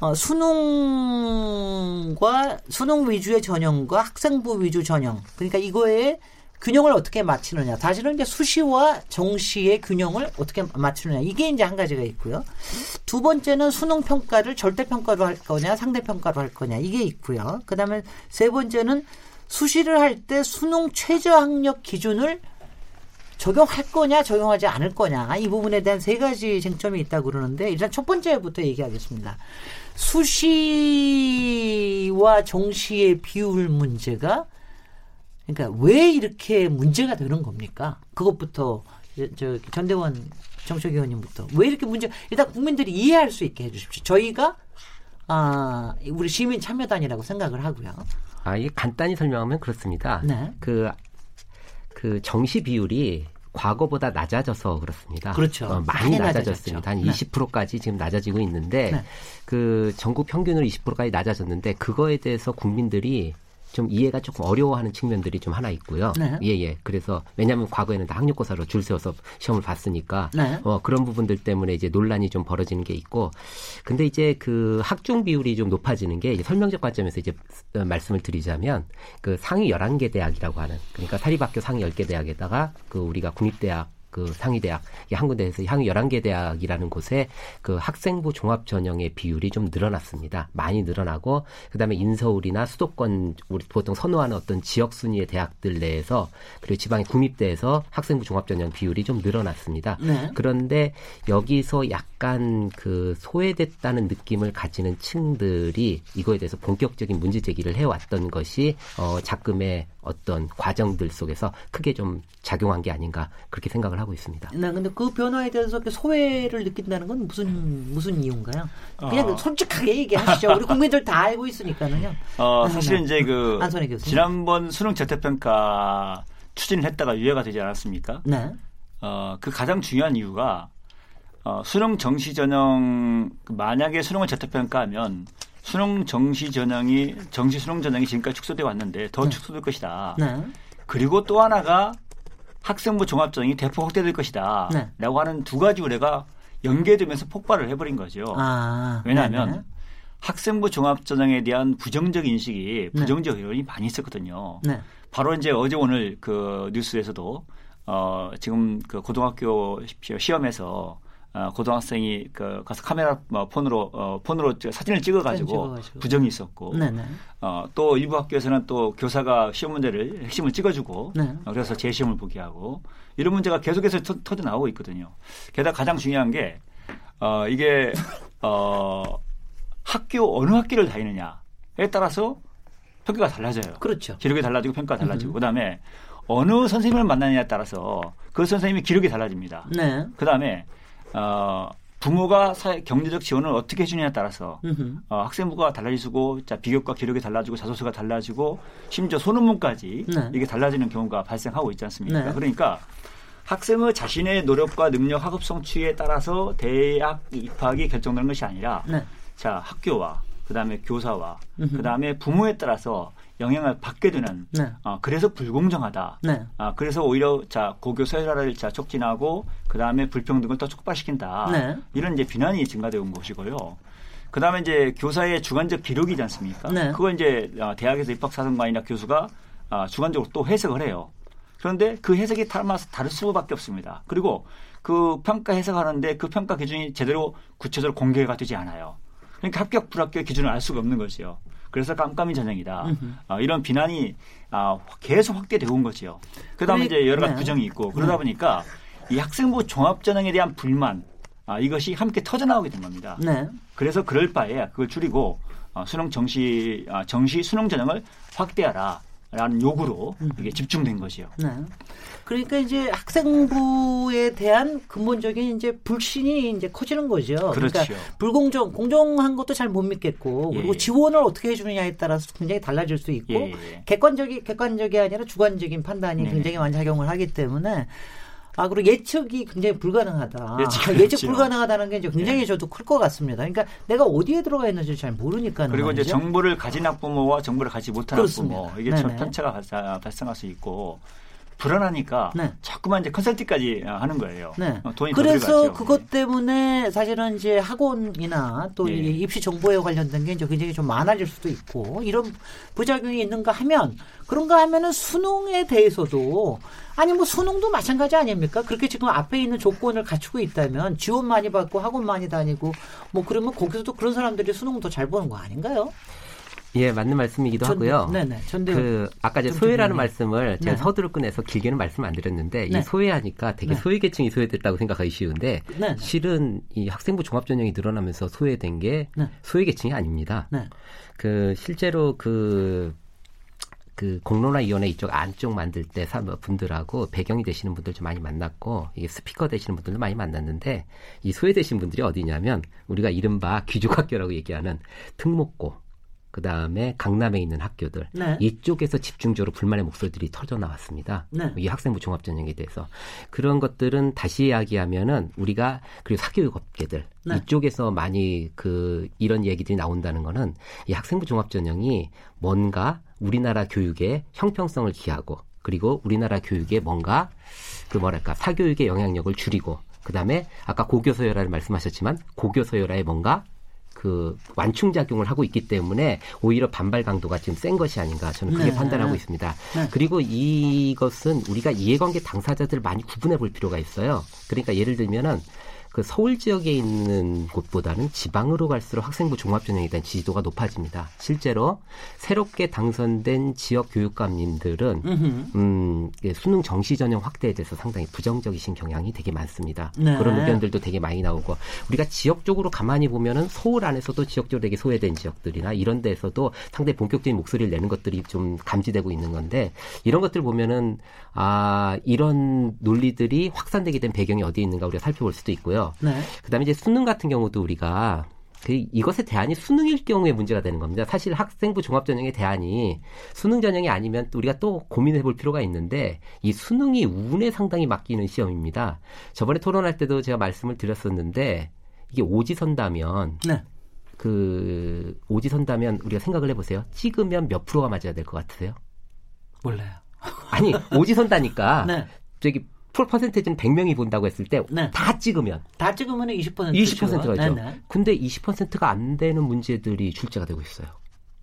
어, 수능과 수능 위주의 전형과 학생부 위주 전형. 그러니까 이거에 균형을 어떻게 맞추느냐. 사실은 이제 수시와 정시의 균형을 어떻게 맞추느냐. 이게 이제 한 가지가 있고요. 두 번째는 수능 평가를 절대 평가로 할 거냐, 상대 평가로 할 거냐. 이게 있고요. 그다음에 세 번째는 수시를 할 때 수능 최저 학력 기준을 적용할 거냐, 적용하지 않을 거냐. 이 부분에 대한 세 가지 쟁점이 있다고 그러는데 일단 첫 번째부터 얘기하겠습니다. 수시와 정시의 비율 문제가 그러니까 왜 이렇게 문제가 되는 겁니까? 그것부터 저 전대원 정책 위원님부터 왜 이렇게 문제? 일단 국민들이 이해할 수 있게 해주십시오. 저희가 아 우리 시민 참여단이라고 생각을 하고요. 아 이게 간단히 설명하면 그렇습니다. 네. 그, 그 정시 비율이 과거보다 낮아져서 그렇습니다. 그렇죠. 어, 많이, 낮아졌습니다. 한 네. 20%까지 지금 낮아지고 있는데 네. 그 전국 평균으로 20%까지 낮아졌는데 그거에 대해서 국민들이 좀 이해가 조금 어려워하는 측면들이 좀 하나 있고요. 네. 예, 예. 그래서 왜냐하면 과거에는 다 학력고사로 줄 세워서 시험을 봤으니까 네. 어, 그런 부분들 때문에 이제 논란이 좀 벌어지는 게 있고, 근데 이제 그 학종 비율이 좀 높아지는 게 설명적 관점에서 이제 어, 말씀을 드리자면 그 상위 11개 대학이라고 하는 그러니까 사립학교 상위 10개 대학에다가 그 우리가 국립대학 그 상위 대학 한 군데에서 향후 11개 대학이라는 곳에 그 학생부 종합 전형의 비율이 좀 늘어났습니다. 많이 늘어나고 그다음에 인서울이나 수도권 우리 보통 선호하는 어떤 지역 순위의 대학들 내에서 그리고 지방의 국립대에서 학생부 종합 전형 비율이 좀 늘어났습니다. 네. 그런데 여기서 약간 그 소외됐다는 느낌을 가지는 층들이 이거에 대해서 본격적인 문제 제기를 해왔던 것이 어 작금의 어떤 과정들 속에서 크게 좀 작용한 게 아닌가 그렇게 생각을 하고 있습니다. 네, 근데 그 변화에 대해서 소외를 느낀다는 건 무슨 무슨 이유인가요? 그냥 어. 솔직하게 얘기하시죠. 우리 국민들 다 알고 있으니까는요. 어, 사실 이제 그 지난번 수능 재태평가 추진을 했다가 유예가 되지 않았습니까? 네. 어, 그 가장 중요한 이유가 어, 수능 정시 전형 만약에 수능을 재태평가하면 수능 정시 전형이 정시 수능 전형이 지금까지 축소돼 왔는데 더 네. 축소될 것이다. 네. 그리고 또 하나가 학생부 종합 전형이 대폭 확대될 것이다. 네. 라고 하는 두 가지 우려가 연계되면서 폭발을 해버린 거죠. 아, 왜냐하면 네네. 학생부 종합 전형에 대한 부정적 인식이 네. 부정적 여론이 많이 있었거든요. 네. 바로 이제 어제 오늘 그 뉴스에서도 어 지금 그 고등학교 시험에서 어, 고등학생이 그 가서 카메라 뭐 폰으로 어, 폰으로 사진을 찍어가지고 부정이 있었고 어, 또 일부 학교에서는 또 교사가 시험 문제를 핵심을 찍어주고 네. 어, 그래서 재시험을 보게 하고 이런 문제가 계속해서 터, 터져 나오고 있거든요. 게다가 가장 중요한 게 어, 이게 어, 학교 어느 학교를 다니느냐 따라서 평가가 달라져요. 그렇죠. 기록이 달라지고 평가가 달라지고 그다음에 어느 선생님을 만나느냐에 따라서 그 선생님의 기록이 달라집니다. 네. 그다음에 어 부모가 사회, 경제적 지원을 어떻게 해주냐에 따라서 어, 학생부가 달라지고 자 비교과 기록이 달라지고 자소서가 달라지고 심지어 소논문까지 네. 이게 달라지는 경우가 발생하고 있지 않습니까? 네. 그러니까 학생의 자신의 노력과 능력, 학업 성취에 따라서 대학 입학이 결정되는 것이 아니라 네. 자 학교와 그다음에 교사와 그다음에 부모에 따라서 영향을 받게 되는 네. 어, 그래서 불공정하다. 네. 아, 그래서 오히려 자 고교 서열화를 자 촉진하고 그 다음에 불평등을 더 촉발시킨다. 네. 이런 이제 비난이 증가되어 온 것이고요. 그 다음에 이제 교사의 주관적 기록이지 않습니까? 네. 그걸 이제 어, 대학에서 입학사정관이나 교수가 어, 주관적으로 또 해석을 해요. 그런데 그 해석이 따라서 다를 수밖에 없습니다. 그리고 그 평가 해석하는데 그 평가 기준이 제대로 구체적으로 공개가 되지 않아요. 그러니까 합격 불합격 기준을 알 수가 없는 거지요. 그래서 깜깜이 전형이다. 어, 이런 비난이 아, 계속 확대되고 온 거지요. 그다음에 이제 여러 가지 네. 부정이 있고 그러다 네. 보니까 이 학생부 종합 전형에 대한 불만 아, 이것이 함께 터져 나오게 된 겁니다. 네. 그래서 그럴 바에 그걸 줄이고 어, 수능 정시 아, 정시 수능 전형을 확대하라. 라는 요구로 음. 이게 집중된 것이요. 네. 그러니까 이제 학생부에 대한 근본적인 이제 불신이 이제 커지는 거죠. 그러니까 그렇죠. 그러니까 불공정, 공정한 것도 잘 못 믿겠고 예. 그리고 지원을 어떻게 해주느냐에 따라서 굉장히 달라질 수 있고 예. 객관적이 객관적이 아니라 주관적인 판단이 네. 굉장히 많이 작용을 하기 때문에 아, 그리고 예측이 굉장히 불가능하다. 예측, 예측 불가능하다는 게 이제 굉장히 네. 저도 클 것 같습니다. 그러니까 내가 어디에 들어가 있는지 잘 모르니까. 그리고 말이죠. 이제 정보를 가진 학부모와 정보를 가지 못한 그렇습니다. 학부모 이게 참 편차가 발생할 수 있고 불안하니까 네. 자꾸만 이제 컨설팅까지 하는 거예요. 네. 어, 돈이 그래서 그것 네. 때문에 사실은 이제 학원이나 또 예. 입시 정보에 관련된 게 이제 굉장히 좀 많아질 수도 있고 이런 부작용이 있는가 하면 그런가 하면은 수능에 대해서도 아니 뭐 수능도 마찬가지 아닙니까? 그렇게 지금 앞에 있는 조건을 갖추고 있다면 지원 많이 받고 학원 많이 다니고 뭐 그러면 거기서도 그런 사람들이 수능 더 잘 보는 거 아닌가요? 예, 맞는 말씀이기도 전, 하고요. 네네. 전대 그 아까 이제 소외라는 말씀을 제가 네. 서두를 꺼내서 길게는 말씀 안 드렸는데 네. 이 소외하니까 되게 네. 소외계층이 소외됐다고 생각하기 쉬운데 네. 실은 이 학생부 종합전형이 늘어나면서 소외된 게 네. 소외계층이 아닙니다. 네. 그 실제로 그그 그 공론화위원회 이쪽 안쪽 만들 때 분들하고 배경이 되시는 분들 좀 많이 만났고 이게 스피커 되시는 분들도 많이 만났는데 이 소외되신 분들이 어디냐면 우리가 이른바 귀족학교라고 얘기하는 특목고 그 다음에 강남에 있는 학교들 네. 이쪽에서 집중적으로 불만의 목소리들이 터져 나왔습니다. 네. 이 학생부 종합전형에 대해서 그런 것들은 다시 이야기하면은 우리가 그리고 사교육 업계들 네. 이쪽에서 많이 그 이런 얘기들이 나온다는 거는 이 학생부 종합전형이 뭔가 우리나라 교육의 형평성을 기하고 그리고 우리나라 교육에 뭔가 그 뭐랄까 사교육의 영향력을 줄이고 그다음에 아까 고교서열화를 말씀하셨지만 고교서열화에 뭔가 그 완충 작용을 하고 있기 때문에 오히려 반발 강도가 지금 센 것이 아닌가 저는 그렇게 네. 판단하고 있습니다. 네. 그리고 이것은 우리가 이해관계 당사자들 많이 구분해 볼 필요가 있어요. 그러니까 예를 들면은 그 서울 지역에 있는 곳보다는 지방으로 갈수록 학생부 종합전형에 대한 지지도가 높아집니다. 실제로 새롭게 당선된 지역 교육감님들은 음, 수능 정시 전형 확대에 대해서 상당히 부정적이신 경향이 되게 많습니다. 네. 그런 의견들도 되게 많이 나오고 우리가 지역적으로 가만히 보면은 서울 안에서도 지역적으로 되게 소외된 지역들이나 이런 데서도 상당히 본격적인 목소리를 내는 것들이 좀 감지되고 있는 건데 이런 것들 보면은 아 이런 논리들이 확산되게 된 배경이 어디에 있는가 우리가 살펴볼 수도 있고요. 네. 그다음에 이제 수능 같은 경우도 우리가 그 이것의 대안이 수능일 경우에 문제가 되는 겁니다. 사실 학생부 종합전형의 대안이 수능 전형이 아니면 또 우리가 또 고민해 볼 필요가 있는데 이 수능이 운에 상당히 맡기는 시험입니다. 저번에 토론할 때도 제가 말씀을 드렸었는데 이게 오지선다면 네. 그 오지선다면 우리가 생각을 해보세요. 찍으면 몇 프로가 맞아야 될 것 같으세요? 몰라요. 아니 오지선다니까 네. 저기 풀 퍼센테이지는 100명이 본다고 했을 때다 네. 찍으면 다 찍으면 20% 20%가 있죠. 근데 20%가 안 되는 문제들이 출제가 되고 있어요.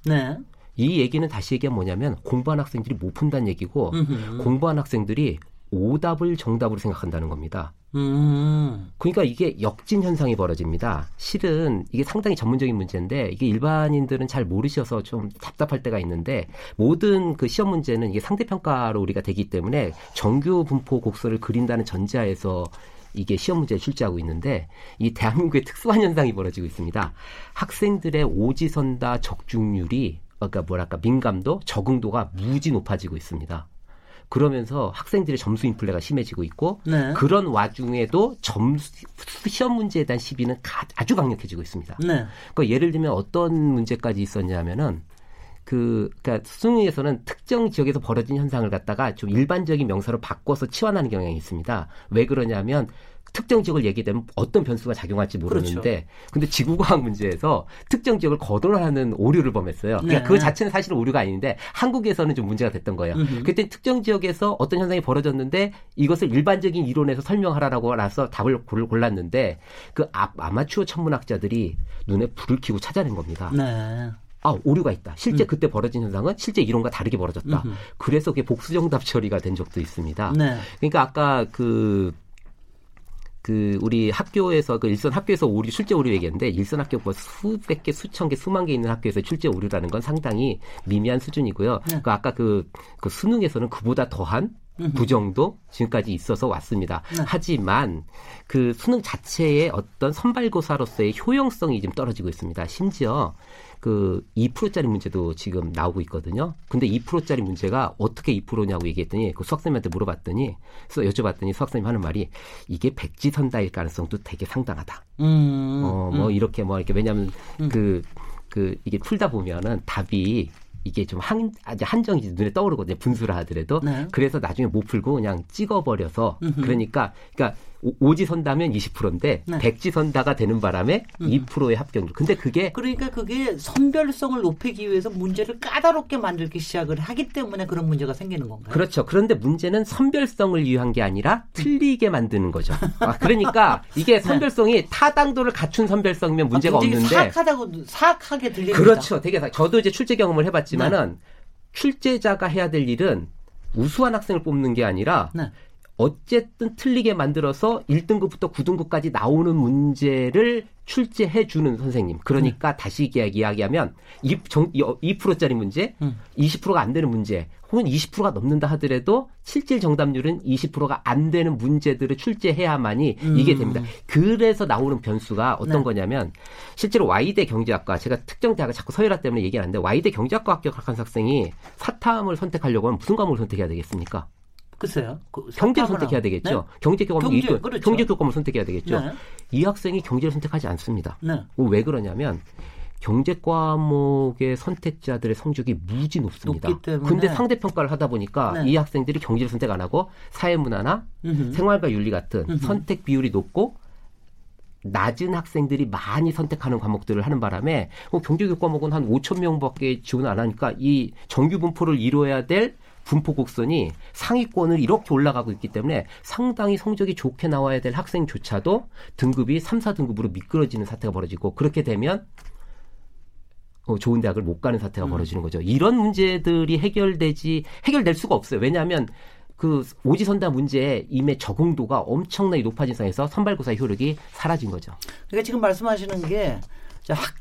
네. 이 얘기는 다시 얘기하면 뭐냐면 공부한 학생들이 못 푼다는 얘기고 음흠. 공부한 학생들이 오답을 정답으로 생각한다는 겁니다. 음. 그러니까 이게 역진 현상이 벌어집니다. 실은 이게 상당히 전문적인 문제인데 이게 일반인들은 잘 모르셔서 좀 답답할 때가 있는데 모든 그 시험 문제는 이게 상대평가로 우리가 되기 때문에 정규 분포 곡선을 그린다는 전제하에서 이게 시험 문제에 출제하고 있는데 이 대한민국의 특수한 현상이 벌어지고 있습니다. 학생들의 오지선다 적중률이 그러니까 뭐랄까 민감도 적응도가 무지 높아지고 있습니다. 그러면서 학생들의 점수 인플레가 심해지고 있고 네. 그런 와중에도 점수 시험 문제에 대한 시비는 가, 아주 강력해지고 있습니다. 네. 그러니까 예를 들면 어떤 문제까지 있었냐면은 그, 그니까 수능에서는 특정 지역에서 벌어진 현상을 갖다가 좀 일반적인 명사로 바꿔서 치환하는 경향이 있습니다. 왜 그러냐면 특정 지역을 얘기되면 어떤 변수가 작용할지 모르는데 그렇죠. 근데 지구과학 문제에서 특정 지역을 거론하는 오류를 범했어요. 그러니까 네. 그 자체는 사실은 오류가 아닌데 한국에서는 좀 문제가 됐던 거예요. 음흠. 그때 특정 지역에서 어떤 현상이 벌어졌는데 이것을 일반적인 이론에서 설명하라라고 알아서 답을 골랐는데 그 아, 아마추어 천문학자들이 눈에 불을 켜고 찾아낸 겁니다. 네. 아 오류가 있다. 실제 음. 그때 벌어진 현상은 실제 이론과 다르게 벌어졌다. 음흠. 그래서 그게 복수정답 처리가 된 적도 있습니다. 네. 그러니까 아까 그 그 우리 학교에서 그 일선 학교에서 오류 출제 오류 얘기했는데 일선 학교 뭐 수백 개 수천 개 수만 개 있는 학교에서 출제 오류라는 건 상당히 미미한 수준이고요. 네. 그 아까 그, 그 수능에서는 그보다 더한 부정도 지금까지 있어서 왔습니다. 네. 하지만 그 수능 자체의 어떤 선발고사로서의 효용성이 좀 떨어지고 있습니다. 심지어 그 2%짜리 문제도 지금 나오고 있거든요. 근데 2%짜리 문제가 어떻게 2%냐고 얘기했더니 그 수학생님한테 물어봤더니 여쭤봤더니 수학생님 하는 말이 이게 백지선다일 가능성도 되게 상당하다. 음, 어, 뭐 음. 이렇게 뭐 이렇게 왜냐하면 음. 그, 그 이게 풀다 보면은 답이 이게 좀 한, 한정이 눈에 떠오르거든요. 분수를 하더라도. 네. 그래서 나중에 못 풀고 그냥 찍어버려서. 음흠. 그러니까, 그러니까 오지 선다면 20%인데 네. 백지 선다가 되는 바람에 음. 2%의 합격률. 근데 그게 그러니까 그게 선별성을 높이기 위해서 문제를 까다롭게 만들기 시작을 하기 때문에 그런 문제가 생기는 건가요? 그렇죠. 그런데 문제는 선별성을 위한 게 아니라 틀리게 만드는 거죠. 아, 그러니까 이게 네. 선별성이 네. 타당도를 갖춘 선별성이면 문제가 아, 없는데 사악하다고 사악하게 들립니다. 그렇죠. 되게 사, 저도 이제 출제 경험을 해봤지만은 네. 출제자가 해야 될 일은 우수한 학생을 뽑는 게 아니라 네. 어쨌든 틀리게 만들어서 1등급부터 9등급까지 나오는 문제를 출제해 주는 선생님. 그러니까 음. 다시 이야기하면 2, 2%짜리 문제, 음. 20%가 안 되는 문제, 혹은 20%가 넘는다 하더라도 실질 정답률은 20%가 안 되는 문제들을 출제해야만이 음. 이게 됩니다. 그래서 나오는 변수가 어떤 네. 거냐면 실제로 Y대 경제학과 제가 특정 대학을 자꾸 서열화 때문에 얘기하는데 Y대 경제학과 합격한 학생이 사탐을 선택하려고 하면 무슨 과목을 선택해야 되겠습니까? 글쎄요. 그 경제 선택해야 되겠죠. 네? 경제 교과목 경제, 그렇죠. 경제 교과목을 선택해야 되겠죠. 네. 이 학생이 경제를 선택하지 않습니다. 네. 왜 그러냐면 경제 과목의 선택자들의 성적이 무지 높습니다. 근데 상대 평가를 하다 보니까 네. 이 학생들이 경제를 선택 안 하고 사회문화나 음흠. 생활과 윤리 같은 음흠. 선택 비율이 높고 낮은 학생들이 많이 선택하는 과목들을 하는 바람에 경제교 과목은 한 5천 명밖에 지원 안 하니까 이 정규 분포를 이루어야 될 분포 곡선이 상위권을 이렇게 올라가고 있기 때문에 상당히 성적이 좋게 나와야 될 학생조차도 등급이 3, 4등급으로 미끄러지는 사태가 벌어지고 그렇게 되면 어, 좋은 대학을 못 가는 사태가 음. 벌어지는 거죠. 이런 문제들이 해결되지 해결될 수가 없어요. 왜냐하면 그 오지선다 문제에 임의 적응도가 엄청나게 높아진 상황에서 선발고사 효력이 사라진 거죠. 그러니까 지금 말씀하시는 게 학,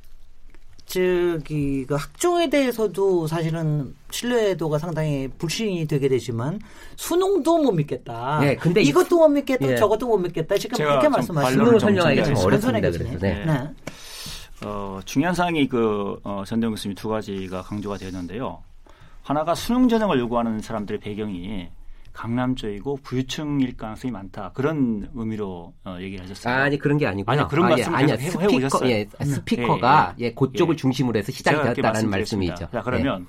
즉이 그 학종에 대해서도 사실은 신뢰도가 상당히 불신이 되게 되지만 수능도 못 믿겠다. 네, 근데 이것도 못 믿겠다, 예. 저것도 못 믿겠다. 지금 그렇게 말씀하시는 수능을 설명하기가 좀 어렵습니다. 그래서 네. 네. 어, 중요한 사항이 그 어, 전대웅 교수님 두 가지가 강조가 되는데요. 하나가 수능 전형을 요구하는 사람들의 배경이 강남 쪽이고 부유층일 가능성이 많다 그런 의미로 어, 얘기를 하셨어요. 아니 그런 게 아니고요. 아니 그런 아, 말씀 예, 아니야 스피커. 예, 스피커가 예, 예, 예, 그쪽을 중심으로 해서 시작이 되었다는 말씀이죠. 자 그러면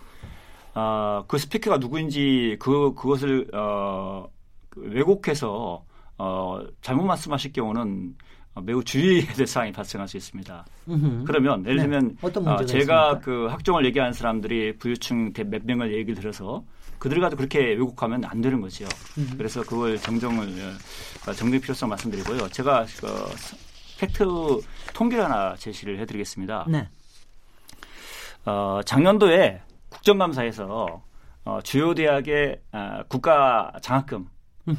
어, 그 스피커가 누구인지 그 그것을 어, 그 왜곡해서 어, 잘못 말씀하실 경우는 매우 주의해야 될 사항이 발생할 수 있습니다. 음흠. 그러면 예를 네. 들면 네. 어, 제가 있습니까? 그 학종을 얘기하는 사람들이 부유층 몇 명을 얘기를 들어서 그들 가도 그렇게 왜곡하면 안 되는 거죠. 음. 그래서 그걸 정정을 어, 정리 필요성 말씀드리고요. 제가 그 팩트 통계를 하나 제시를 해드리겠습니다. 네. 어, 작년도에 국정감사에서 어, 주요 대학의 어, 국가 장학금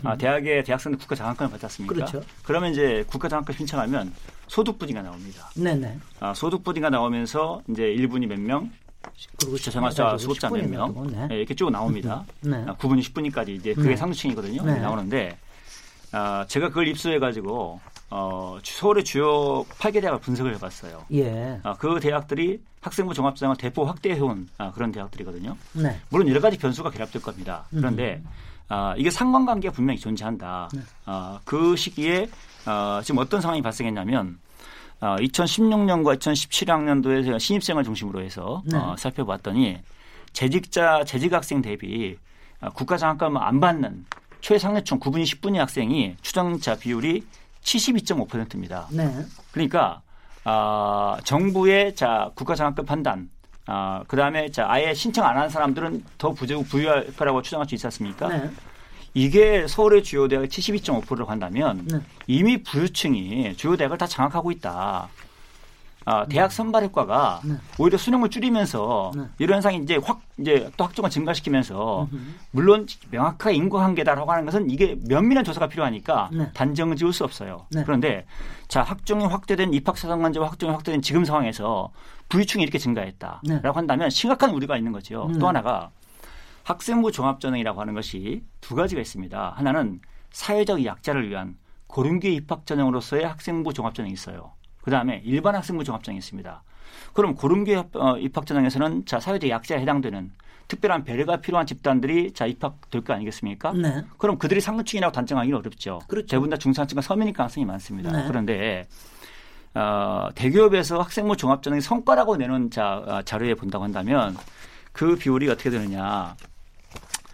아, 대학의 대학생들 국가 장학금을 받았습니까? 그렇죠. 그러면 이제 국가 장학금 신청하면 소득 부디가 나옵니다. 네네. 아, 소득 부디가 나오면서 이제 1분이 몇 명, 그리고 자정학자 수급자 몇 명, 네. 네, 이렇게 쭉 나옵니다. 네. 아, 9분이 10분위까지 이제 그게 네. 상수층이거든요. 네. 나오는데 아, 제가 그걸 입수해가지고 어, 서울의 주요 8개 대학을 분석을 해봤어요. 예. 아, 그 대학들이 학생부 종합장을 대폭 확대해온 아, 그런 대학들이거든요. 네. 물론 여러 가지 변수가 결합될 겁니다. 그런데 음. 아, 이게 상관관계가 분명히 존재한다. 네. 아, 그 시기에 아, 지금 어떤 상황이 발생했냐면 아, 2016년과 2017학년도에 제가 신입생을 중심으로 해서 네. 어, 살펴봤더니 재직자 재직학생 대비 아, 국가장학금을 안 받는 최상위층 9분위 10분위 학생이 추정자 비율이 72.5%입니다. 네. 그러니까 아, 정부의 자 국가장학금 판단 아, 그 다음에 자, 아예 신청 안 한 사람들은 더 부재, 부유할 거라고 추정할 수 있지 않습니까? 네. 이게 서울의 주요 대학 72.5%로 간다면 네. 이미 부유층이 주요 대학을 다 장악하고 있다. 아, 대학 선발 효과가 네. 오히려 수능을 줄이면서 네. 이런 현상이 이제 확 이제 또 학종을 증가시키면서 물론 명확하게 인과관계다라고 하는 것은 이게 면밀한 조사가 필요하니까 네. 단정 지을 수 없어요. 네. 그런데 자 학종이 확대된 입학 사상관제와 학종이 확대된 지금 상황에서 부유층이 이렇게 증가했다라고 네. 한다면 심각한 우려가 있는 거죠. 또 하나가 학생부 종합전형이라고 하는 것이 두 가지가 있습니다. 하나는 사회적 약자를 위한 고른교 입학 전형으로서의 학생부 종합전형이 있어요. 그 다음에 일반 학생부 종합전형이 있습니다. 그럼 고른교 어, 입학 전형에서는 자 사회적 약자에 해당되는 특별한 배려가 필요한 집단들이 자 입학될 거 아니겠습니까? 네. 그럼 그들이 상층이라고 단정하기는 어렵죠. 그렇죠. 대부분 다 중산층과 서민일 가능성이 많습니다. 네. 그런데 어, 대기업에서 학생부 종합전형의 성과라고 내는 자, 어, 자료에 본다고 한다면 그 비율이 어떻게 되느냐.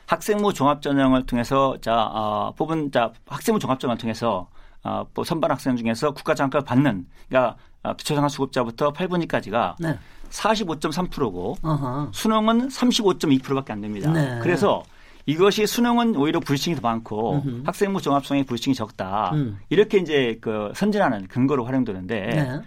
학생부 종합전형을 통해서 자 어, 뽑은 자 학생부 종합전형을 통해서 어, 뭐 선발 학생 중에서 국가 장학금을 받는 그러니까 어, 기초생활 수급자부터 8분위까지가 네. 45.3%고 어허. 수능은 35.2%밖에 안 됩니다. 네. 그래서 이것이 수능은 오히려 불신이 더 많고 음흠. 학생부 종합성의 불신이 적다. 음. 이렇게 이제 그 선진하는 근거로 활용되는데 네.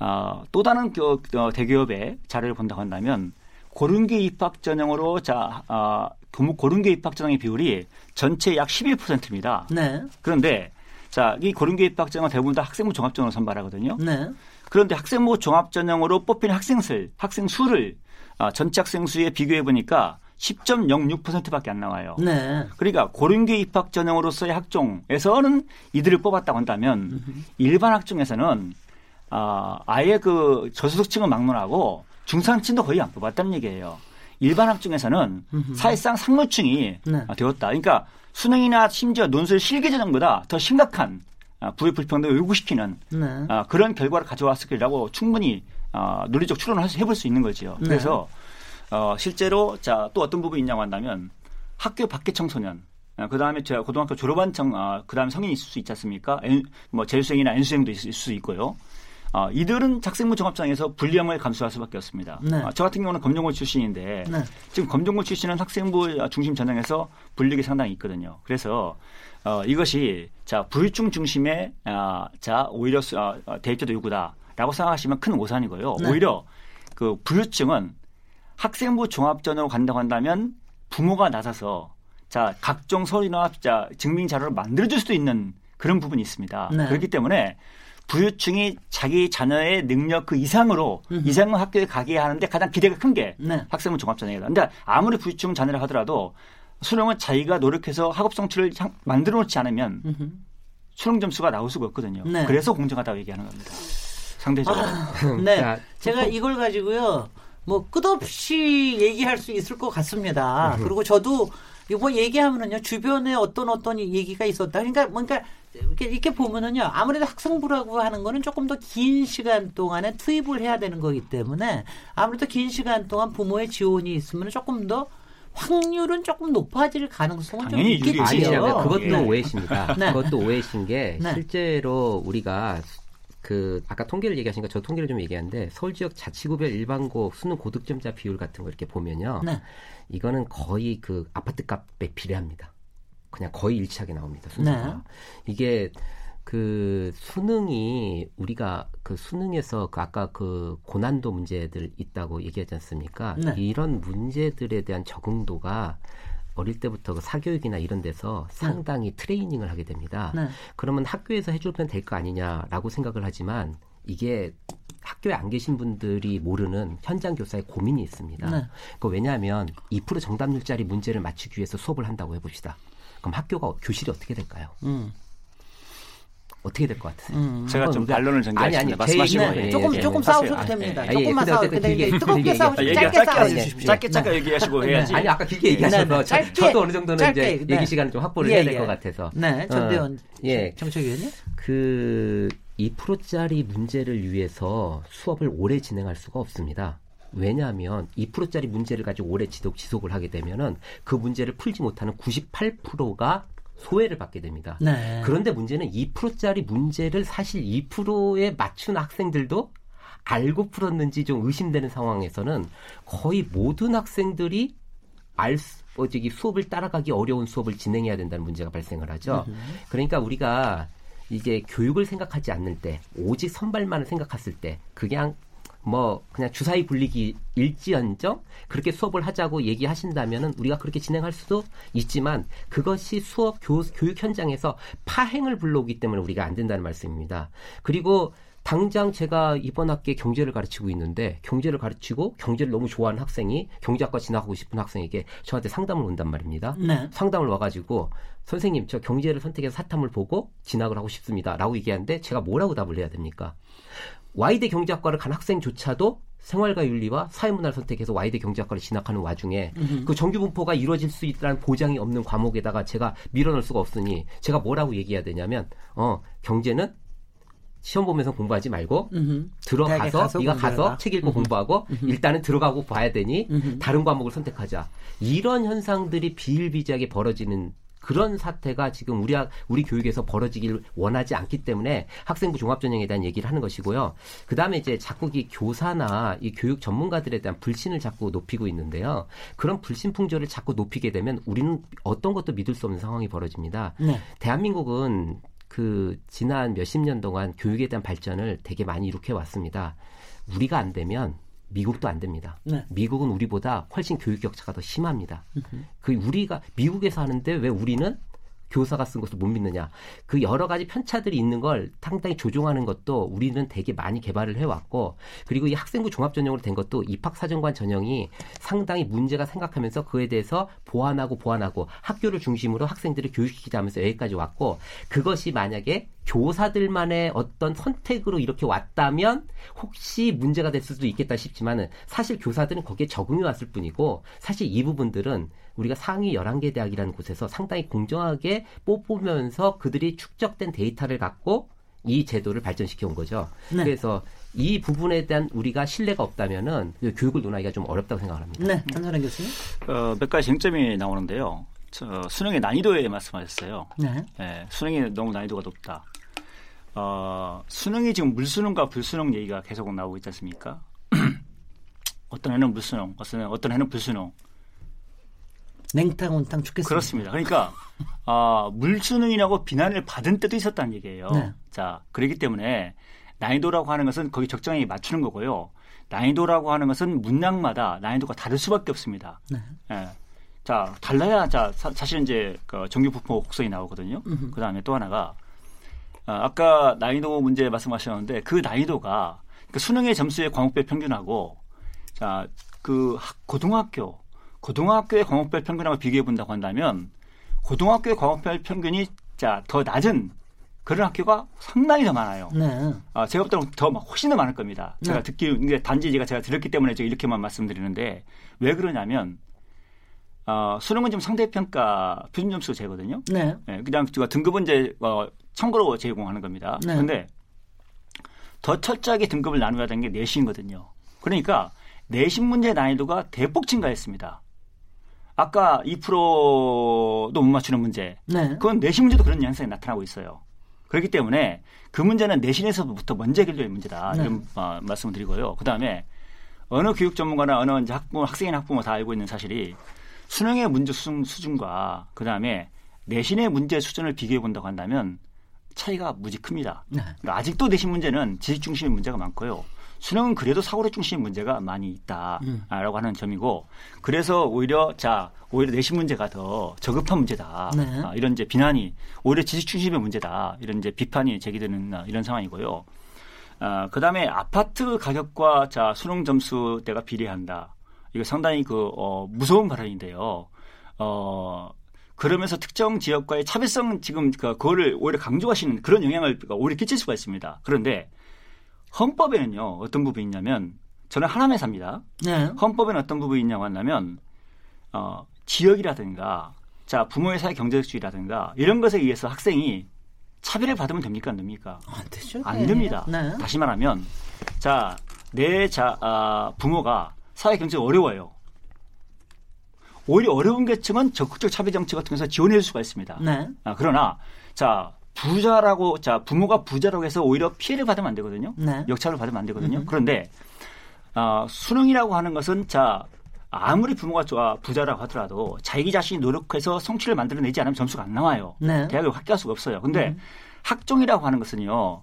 어, 또 다른 그, 어, 대기업의 자료를 본다고 한다면 고른교 입학 전형으로 자 어, 고른교 입학 전형의 비율이 전체 약 11%입니다. 네. 그런데 자, 이 고른교 입학 전형은 대부분 다 학생부 종합전형으로 선발하거든요. 네. 그런데 학생부 종합전형으로 뽑힌 학생 수, 학생 수를 어, 전체 학생 수에 비교해 보니까 10.06%밖에 안 나와요. 네. 그러니까 고른교 입학 전형으로서의 학종에서는 이들을 뽑았다고 한다면 일반 학종에서는 어, 아예 그 저소득층을 막론하고 중산층도 거의 안 뽑았다는 얘기예요. 일반 학종에서는 사실상 상류층이 네. 되었다. 그러니까 수능이나 심지어 논술 실기 전형보다 더 심각한 아, 부의 불평등을 요구시키는 네. 아, 그런 결과를 가져왔을 거라고 충분히 어, 논리적 추론을 해볼 수 있는 거죠. 네. 그래서 어, 실제로 자 또 어떤 부분이 있냐고 한다면 학교 밖의 청소년 어, 그 다음에 제가 고등학교 졸업한 청, 어, 그 다음에 성인이 있을 수 있지 않습니까? 엔, 뭐 재수생이나 N수생도 있을 수 있고요. 어, 이들은 작생부 종합장에서 불리함을 감수할 수밖에 없습니다. 네. 어, 저 같은 경우는 검정고 출신인데 네. 지금 검정고 출신은 학생부 중심 전형에서 불리기 상당히 있거든요. 그래서 어, 이것이 자 부유층 중심의 아, 자 오히려 수, 아, 대입제도 요구다라고 생각하시면 큰 오산이고요. 네. 오히려 그 부유층은 학생부 종합전으로 간다고 한다면 부모가 나서서 자 각종 서류나 자 증빙 자료를 만들어줄 수도 있는 그런 부분이 있습니다. 네. 그렇기 때문에 부유층이 자기 자녀의 능력 그 이상으로 이상의 학교에 가게 하는데 가장 기대가 큰게 네. 학생부 종합전형이다. 근데 아무리 부유층 자녀라 하더라도 수능은 자기가 노력해서 학업 성취를 만들어 놓지 않으면 음흠. 수능 점수가 나올 수가 없거든요. 네. 그래서 공정하다고 얘기하는 겁니다. 상대적으로. 네. 자, 제가 이걸 가지고요. 뭐 끝없이 얘기할 수 있을 것 같습니다. 그리고 저도 이거 얘기하면은요 주변에 어떤 어떤 얘기가 있었다. 그러니까 뭔가 이렇게, 이렇게 보면은요 아무래도 학생부라고 하는 거는 조금 더 긴 시간 동안에 투입을 해야 되는 거기 때문에 아무래도 긴 시간 동안 부모의 지원이 있으면 조금 더 확률은 조금 높아질 가능성은 좀 있겠지요. 아니요. 그것도 예. 오해십니다. 네. 그것도 오해신 게 네. 실제로 우리가 그 아까 통계를 얘기하시니까 저 통계를 좀 얘기하는데 서울 지역 자치구별 일반고 수능 고득점자 비율 같은 거 이렇게 보면요. 네. 이거는 거의 그 아파트 값에 비례합니다. 그냥 거의 일치하게 나옵니다. 순서가. 네. 이게 그 수능이 우리가 그 수능에서 그 아까 그 고난도 문제들 있다고 얘기하지 않습니까? 네. 이런 문제들에 대한 적응도가 어릴 때부터 그 사교육이나 이런 데서 상당히 트레이닝을 하게 됩니다. 네. 그러면 학교에서 해주면 될거 아니냐라고 생각을 하지만 이게 학교에 안 계신 분들이 모르는 현장 교사의 고민이 있습니다. 네. 그 왜냐하면 2% 정답률짜리 문제를 맞추기 위해서 수업을 한다고 해봅시다. 그럼 학교가 교실이 어떻게 될까요? 음. 어떻게 될 것 같으세요? 음. 제가 좀 반론을 전개하겠습니다. 아니, 아니, 제, 네, 조금, 조금 싸우셔도 됩니다. 예, 조금만 싸우고 근데 뜨겁게 싸우시고 짧게 싸우시죠. 짧게 짧게 얘기하시고 해야지. 아니, 아까 길게 얘기하셔서 저도 어느 정도는 이제 얘기 시간을 좀 확보를 해야 될 것 같아서. 네, 전대원 예. 정책 위원님. 그 2%짜리 문제를 위해서 수업을 오래 진행할 수가 없습니다. 왜냐하면 2%짜리 문제를 가지고 오래 지속, 지속을 하게 되면은 그 문제를 풀지 못하는 98%가 소외를 받게 됩니다. 네. 그런데 문제는 2%짜리 문제를 사실 2%에 맞춘 학생들도 알고 풀었는지 좀 의심되는 상황에서는 거의 모든 학생들이 알 수, 어, 저기 수업을 따라가기 어려운 수업을 진행해야 된다는 문제가 발생을 하죠. 그러니까 우리가 이제 교육을 생각하지 않는 때, 오직 선발만을 생각했을 때, 그냥 뭐 그냥 주사위 굴리기 일지언정 그렇게 수업을 하자고 얘기하신다면은 우리가 그렇게 진행할 수도 있지만 그것이 수업 교, 교육 현장에서 파행을 불러오기 때문에 우리가 안 된다는 말씀입니다. 그리고 당장 제가 이번 학기에 경제를 가르치고 있는데 경제를 가르치고 경제를 너무 좋아하는 학생이 경제학과 진학하고 싶은 학생에게 저한테 상담을 온단 말입니다. 네. 상담을 와가지고 선생님 저 경제를 선택해서 사탐을 보고 진학을 하고 싶습니다라고 얘기하는데 제가 뭐라고 답을 해야 됩니까? 와이대 경제학과를 간 학생조차도 생활과 윤리와 사회문화를 선택해서 와이대 경제학과를 진학하는 와중에 음흠. 그 정규 분포가 이루어질 수 있다는 보장이 없는 과목에다가 제가 밀어넣을 수가 없으니 제가 뭐라고 얘기해야 되냐면 어 경제는 시험 보면서 공부하지 말고 음흠. 들어가서 가서 네가 가서 책 읽고 음흠. 공부하고 일단은 들어가고 봐야 되니 다른 과목을 선택하자 이런 현상들이 비일비재하게 벌어지는 그런 사태가 지금 우리 우리 교육에서 벌어지길 원하지 않기 때문에 학생부 종합전형에 대한 얘기를 하는 것이고요. 그 다음에 이제 자꾸 이 교사나 이 교육 전문가들에 대한 불신을 자꾸 높이고 있는데요. 그런 불신 풍조를 자꾸 높이게 되면 우리는 어떤 것도 믿을 수 없는 상황이 벌어집니다. 네. 대한민국은 그 지난 몇십 년 동안 교육에 대한 발전을 되게 많이 이룩해 왔습니다. 우리가 안 되면 미국도 안 됩니다. 네. 미국은 우리보다 훨씬 교육 격차가 더 심합니다. 으흠. 그 우리가 미국에서 하는데 왜 우리는 교사가 쓴 것을 못 믿느냐. 그 여러 가지 편차들이 있는 걸 상당히 조종하는 것도 우리는 되게 많이 개발을 해왔고 그리고 이 학생부 종합 전형으로 된 것도 입학 사정관 전형이 상당히 문제가 생각하면서 그에 대해서 보완하고 보완하고 학교를 중심으로 학생들을 교육시키자 하면서 여기까지 왔고 그것이 만약에 교사들만의 어떤 선택으로 이렇게 왔다면 혹시 문제가 될 수도 있겠다 싶지만은 사실 교사들은 거기에 적응해 왔을 뿐이고 사실 이 부분들은 우리가 상위 11개 대학이라는 곳에서 상당히 공정하게 뽑으면서 그들이 축적된 데이터를 갖고 이 제도를 발전시켜 온 거죠. 네. 그래서 이 부분에 대한 우리가 신뢰가 없다면은 교육을 논하기가 좀 어렵다고 생각합니다. 네, 한사람 교수님. 어, 몇 가지 쟁점이 나오는데요. 저 수능의 난이도에 말씀하셨어요. 네. 네. 수능이 너무 난이도가 높다. 어, 수능이 지금 물수능과 불수능 얘기가 계속 나오고 있지 않습니까? 어떤 해는 물수능, 어떤 해는 불수능. 냉탕 온탕 죽겠습니다. 그렇습니다. 그러니까 어, 물수능이라고 비난을 받은 때도 있었다는 얘기예요. 네. 자, 그렇기 때문에 난이도라고 하는 것은 거기 적정하게 맞추는 거고요. 난이도라고 하는 것은 문항마다 난이도가 다를 수밖에 없습니다. 네. 예. 자, 달라야 자 사, 실 이제 그 정규 부포 곡선이 나오거든요. 그 다음에 또 하나가 아, 아까 난이도 문제 말씀하셨는데 그 난이도가 그 수능의 점수의 과목별 평균하고 자 그 고등학교 고등학교의 과목별 평균하고 비교해 본다고 한다면 고등학교의 과목별 평균이 자 더 낮은 그런 학교가 상당히 더 많아요. 네. 아, 제가 볼 때는 더 훨씬 더 많을 겁니다. 제가 네. 듣기 이게 단지 제가 제가 들었기 때문에 제가 이렇게만 말씀드리는데 왜 그러냐면 어, 수능은 지금 상대평가 표준 점수 제거든요. 네. 네 그냥 등급은 이제 어, 참고로 제공하는 겁니다. 네. 근데 더 철저하게 등급을 나누어야 되는 게 내신이거든요. 그러니까 내신 문제 난이도가 대폭 증가했습니다. 아까 2%도 못 맞추는 문제. 네. 그건 내신 문제도 그런 양상이 나타나고 있어요. 그렇기 때문에 그 문제는 내신에서부터 먼저 해결될 문제다. 네. 이런 어, 말씀을 드리고요. 그 다음에 어느 교육 전문가나 어느 이제 학부모, 학생이나 학부모 다 알고 있는 사실이 수능의 문제 수준, 수준과 그 다음에 내신의 문제 수준을 비교해 본다고 한다면 차이가 무지 큽니다. 네. 그러니까 아직도 내신 문제는 지식 중심의 문제가 많고요. 수능은 그래도 사고력 중심 문제가 많이 있다라고 음. 하는 점이고 그래서 오히려 자 오히려 내신 문제가 더 저급한 문제다 네. 아, 이런 이제 비난이 오히려 지식 중심의 문제다 이런 이제 비판이 제기되는 아, 이런 상황이고요. 아, 그다음에 아파트 가격과 자 수능 점수대가 비례한다. 이거 상당히 그 어, 무서운 발언인데요. 어, 그러면서 특정 지역과의 차별성 지금 그, 그거를 오히려 강조하시는 그런 영향을 오히려 끼칠 수가 있습니다. 그런데 헌법에는요 어떤 부분이 있냐면 저는 하나만 삽니다. 네. 헌법에는 어떤 부분이 있냐고 한다면 어, 지역이라든가 자 부모의 사회 경제적 주의라든가 이런 것에 의해서 학생이 차별을 받으면 됩니까 안 됩니까? 안 되죠. 안 네. 됩니다. 네. 다시 말하면 자내 자 아, 부모가 사회 경제가 어려워요. 오히려 어려운 계층은 적극적 차별 정책 같은 것을 지원해 줄 수가 있습니다. 네. 아, 그러나 자 부자라고 자 부모가 부자라고 해서 오히려 피해를 받으면 안 되거든요. 네. 역차를 받으면 안 되거든요. 음 그런데 어, 수능이라고 하는 것은 자 아무리 부모가 좋아 부자라고 하더라도 자기 자신이 노력해서 성취를 만들어내지 않으면 점수가 안 나와요. 네. 대학을 합격할 수가 없어요. 근데 음. 학종이라고 하는 것은요.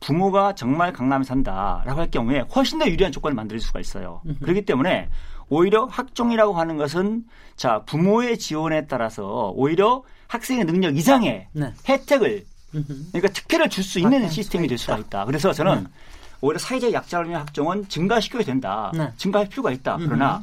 부모가 정말 강남에 산다라고 할 경우에 훨씬 더 유리한 조건을 만들 수가 있어요. 음. 그렇기 때문에 오히려 학종이라고 하는 것은 자 부모의 지원에 따라서 오히려 학생의 능력 이상의 네. 혜택을 그러니까 특혜를 줄 수 있는 시스템이 될 수가 있다. 그래서 저는 네. 오히려 사회적 약자를 위한 학종은 증가시켜야 된다. 네. 증가할 필요가 있다. 그러나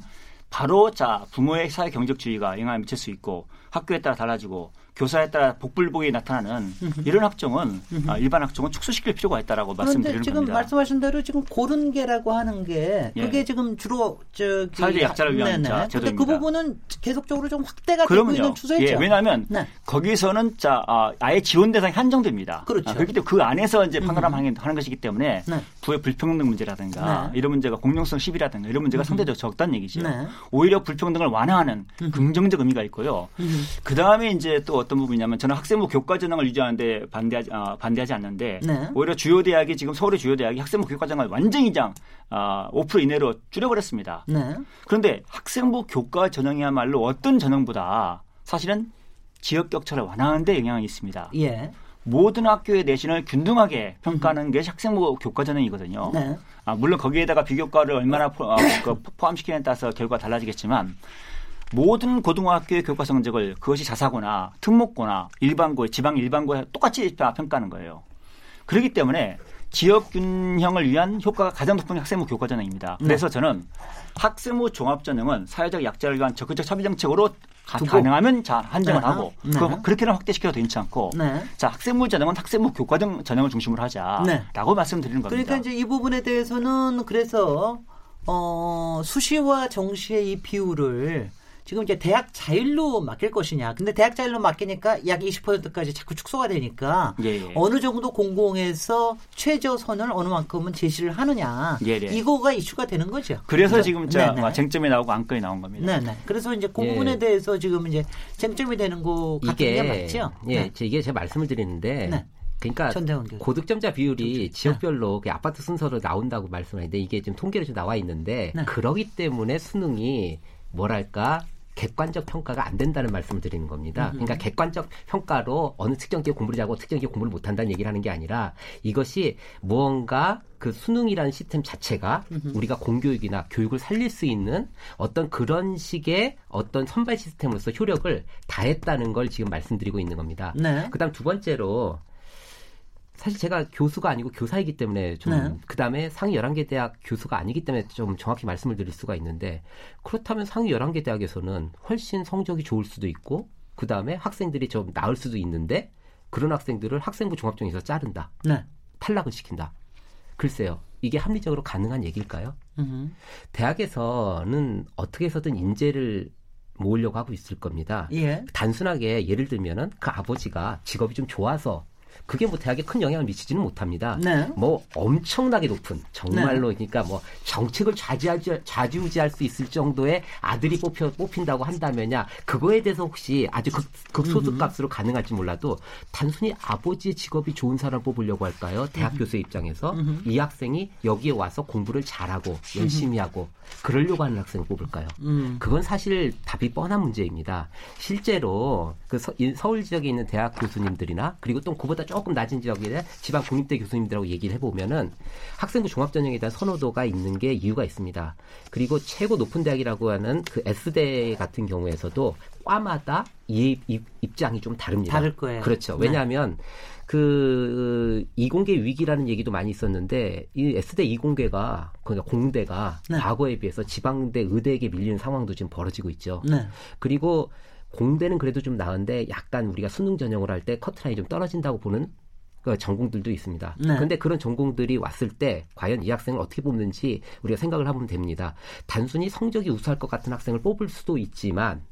바로 자 부모의 사회 경적주의가 영향을 미칠 수 있고 학교에 따라 달라지고 교사에 따라 복불복이 나타나는 이런 학종은 아, 일반 학종은 축소시킬 필요가 있다라고 말씀드리는 지금 겁니다. 말씀하신 대로 지금 고른계라고 하는 게 그게 예. 지금 주로 저기 사회적 약자를 위한 자, 제도입니다. 그 부분은 계속적으로 좀 확대가 그럼요. 되고 있는 추세죠. 예, 왜냐하면 네. 거기서는 자 아, 예 지원 대상이 한정됩니다. 그렇죠. 아, 그렇기 때문에 그 안에서 이제 판단하는 하는 것이기 때문에 네. 부의 불평등 문제라든가 네. 이런 문제가 공정성 시비라든가 이런 문제가 상대적으로 적다는 얘기죠. 네. 오히려 불평등을 완화하는 긍정적 의미가 있고요. 그 다음에 이제 또 어떤 부분이냐면 저는 학생부 교과 전형을 유지하는데 반대하지 어, 반대하지 않는데 네. 오히려 주요 대학이 지금 서울의 주요 대학이 학생부 교과 전형을 완전 이장 어, 5% 이내로 줄여버렸습니다. 네. 그런데 학생부 교과 전형이야말로 어떤 전형보다 사실은 지역 격차를 완화하는데 영향이 있습니다. 예. 모든 학교의 내신을 균등하게 평가하는 음. 게 학생부 교과 전형이거든요. 네. 아, 물론 거기에다가 비교과를 얼마나 포, 어, 그 포함시키느냐에 따라서 결과가 달라지겠지만 모든 고등학교의 교과 성적을 그것이 자사고나 특목고나 일반고, 지방 일반고에 똑같이 평가하는 거예요. 그렇기 때문에 지역 균형을 위한 효과가 가장 높은 학생부 교과 전형입니다. 네. 그래서 네. 저는 학생부 종합 전형은 사회적 약자를 위한 적극적 차별 정책으로 가, 능하면 자, 한정을 네. 하고 네. 그, 그렇게는 확대시켜도 괜찮지 않고 네. 자 학생부 전형은 학생부 교과 등 전형을 중심으로 하자라고 네. 말씀드리는 겁니다. 그러니까 이제 이 부분에 대해서는 그래서 어, 수시와 정시의 이 비율을 지금 이제 대학 자율로 맡길 것이냐. 근데 대학 자율로 맡기니까 약 20%까지 자꾸 축소가 되니까 예, 예. 어느 정도 공공에서 최저선을 어느 만큼은 제시를 하느냐. 예, 예. 이거가 이슈가 되는 거죠. 그래서 그렇죠? 지금 자 네, 네. 쟁점이 나오고 안건이 나온 겁니다. 네, 네. 그래서 이제 그 부분에 예. 대해서 지금 이제 쟁점이 되는 거 같은 게 맞죠? 예, 네. 이게 제가 말씀을 드리는데 네. 그러니까 고득점자 비율이 네. 지역별로 네. 아파트 순서로 나온다고 말씀하는데 이게 지금 통계로 좀 나와 있는데 네. 그러기 때문에 수능이 뭐랄까 객관적 평가가 안 된다는 말씀을 드리는 겁니다. 음. 그러니까 객관적 평가로 어느 특정 기에 공부를 잘하고 특정 기에 공부를 못한다는 얘기를 하는 게 아니라 이것이 무언가 그 수능이라는 시스템 자체가 음흠. 우리가 공교육이나 교육을 살릴 수 있는 어떤 그런 식의 어떤 선발 시스템으로서 효력을 다했다는 걸 지금 말씀드리고 있는 겁니다. 네. 그다음 두 번째로 사실 제가 교수가 아니고 교사이기 때문에 좀 네. 그다음에 상위 11개 대학 교수가 아니기 때문에 좀 정확히 말씀을 드릴 수가 있는데 그렇다면 상위 11개 대학에서는 훨씬 성적이 좋을 수도 있고 그다음에 학생들이 좀 나을 수도 있는데 그런 학생들을 학생부 종합정에서 자른다. 네. 탈락을 시킨다. 글쎄요. 이게 합리적으로 가능한 얘기일까요? 으흠. 대학에서는 어떻게 해서든 인재를 모으려고 하고 있을 겁니다. 예. 단순하게 예를 들면은 그 아버지가 직업이 좀 좋아서 그게 뭐 대학에 큰 영향을 미치지는 못합니다. 네. 뭐 엄청나게 높은 정말로 네. 그러니까 뭐 정책을 좌지우지, 좌지우지할 수 있을 정도의 아들이 뽑혀 뽑힌다고 한다면야 그거에 대해서 혹시 아주 극, 극소득 값으로 가능할지 몰라도 단순히 아버지의 직업이 좋은 사람 뽑으려고 할까요? 대학 교수의 입장에서 이 학생이 여기에 와서 공부를 잘하고 열심히 하고 그러려고 하는 학생을 뽑을까요? 음. 그건 사실 답이 뻔한 문제입니다. 실제로 그 서, 울 지역에 있는 대학 교수님들이나 그리고 또 그보다 조금 낮은 지역에 지방 국립대 교수님들하고 얘기를 해보면은 학생부 종합전형에 대한 선호도가 있는 게 이유가 있습니다. 그리고 최고 높은 대학이라고 하는 그 S대 같은 경우에서도 과마다 이 입장이 좀 다릅니다. 다를 거예요. 그렇죠. 왜냐하면 네. 그 이공계 위기라는 얘기도 많이 있었는데 이 S대 이공계가 그러니까 공대가 네. 과거에 비해서 지방대 의대에게 밀리는 상황도 지금 벌어지고 있죠. 네. 그리고 공대는 그래도 좀 나은데 약간 우리가 수능 전형을 할 때 커트라인이 좀 떨어진다고 보는 그 전공들도 있습니다. 네. 그런데 그런 전공들이 왔을 때 과연 이 학생을 어떻게 뽑는지 우리가 생각을 하면 됩니다. 단순히 성적이 우수할 것 같은 학생을 뽑을 수도 있지만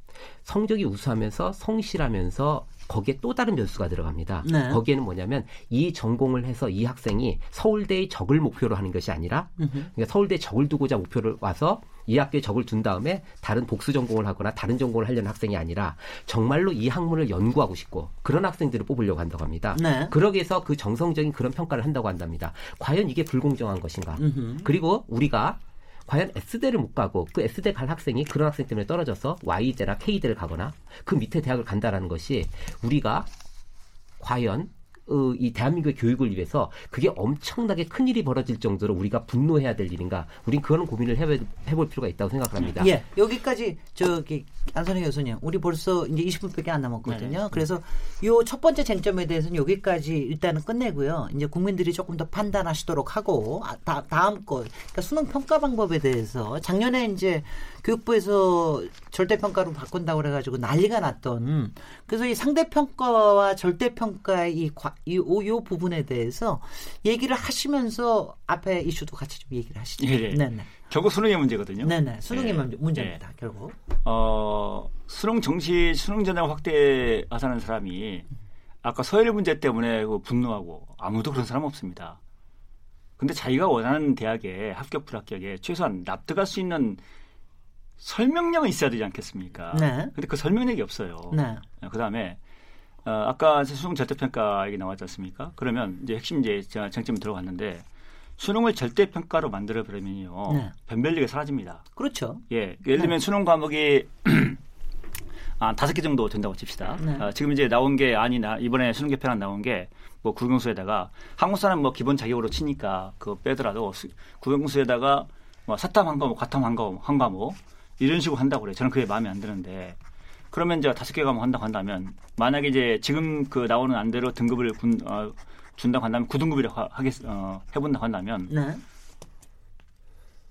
성적이 우수하면서 성실하면서 거기에 또 다른 변수가 들어갑니다. 네. 거기에는 뭐냐면 이 전공을 해서 이 학생이 서울대의 적을 목표로 하는 것이 아니라 그러니까 서울대 적을 두고자 목표를 와서 이 학교에 적을 둔 다음에 다른 복수 전공을 하거나 다른 전공을 하려는 학생이 아니라 정말로 이 학문을 연구하고 싶고 그런 학생들을 뽑으려고 한다고 합니다. 네. 그러기 위해서 그 정성적인 그런 평가를 한다고 한답니다. 과연 이게 불공정한 것인가? 음흠. 그리고 우리가 과연 S대를 못 가고 그 S대 갈 학생이 그런 학생 때문에 떨어져서 Y대나 K대를 가거나 그 밑에 대학을 간다라는 것이 우리가 과연 어, 이 대한민국의 교육을 위해서 그게 엄청나게 큰 일이 벌어질 정도로 우리가 분노해야 될 일인가? 우린 그런 고민을 해볼, 해볼 필요가 있다고 생각합니다. 예, 여기까지 저기 안선희 교수님, 우리 벌써 이제 20분밖에 안 남았거든요. 네. 그래서 요 첫 번째 쟁점에 대해서는 여기까지 일단은 끝내고요. 이제 국민들이 조금 더 판단하시도록 하고 아, 다, 다음 거, 그러니까 수능 평가 방법에 대해서 작년에 이제 교육부에서 절대평가로 바꾼다고 그래가지고 난리가 났던 그래서 이 상대평가와 절대평가의 이, 이, 요 부분에 대해서 얘기를 하시면서 앞에 이슈도 같이 좀 얘기를 하시죠. 네, 네. 네네. 결국 수능의 문제거든요. 네네. 수능의 네. 문제입니다. 네. 결국. 어, 수능 정시, 수능 전형 확대하자는 사람이 아까 서열 문제 때문에 그 분노하고 아무도 그런 사람 없습니다. 근데 자기가 원하는 대학에 합격 불합격에 최소한 납득할 수 있는 설명력은 있어야 되지 않겠습니까? 네. 근데 그 설명력이 없어요. 네. 그 다음에 어, 아까 수능 절대평가 얘기 나왔지 않습니까? 그러면 이제 핵심 이제 쟁점 들어갔는데 수능을 절대평가로 만들어 버리면요. 네. 변별력이 사라집니다. 그렇죠. 예. 예를 들면 네. 수능 과목이 아, 다섯 개 정도 된다고 칩시다. 네. 어, 지금 이제 나온 게 아니나 이번에 수능 개편안 나온 게 뭐 국영수에다가 한국사는 뭐 기본 자격으로 치니까 그거 빼더라도 수, 국영수에다가 뭐 사탐 한 과목, 과탐 한 과목, 한 과목 이런 식으로 한다고 그래요. 저는 그게 마음에 안 드는데 그러면 이제 다섯 개 과목 한다고 한다면 만약에 이제 지금 그 나오는 안대로 등급을 군, 어, 준다고 한다면 9등급이라고 하겠, 어, 해본다고 한다면 네.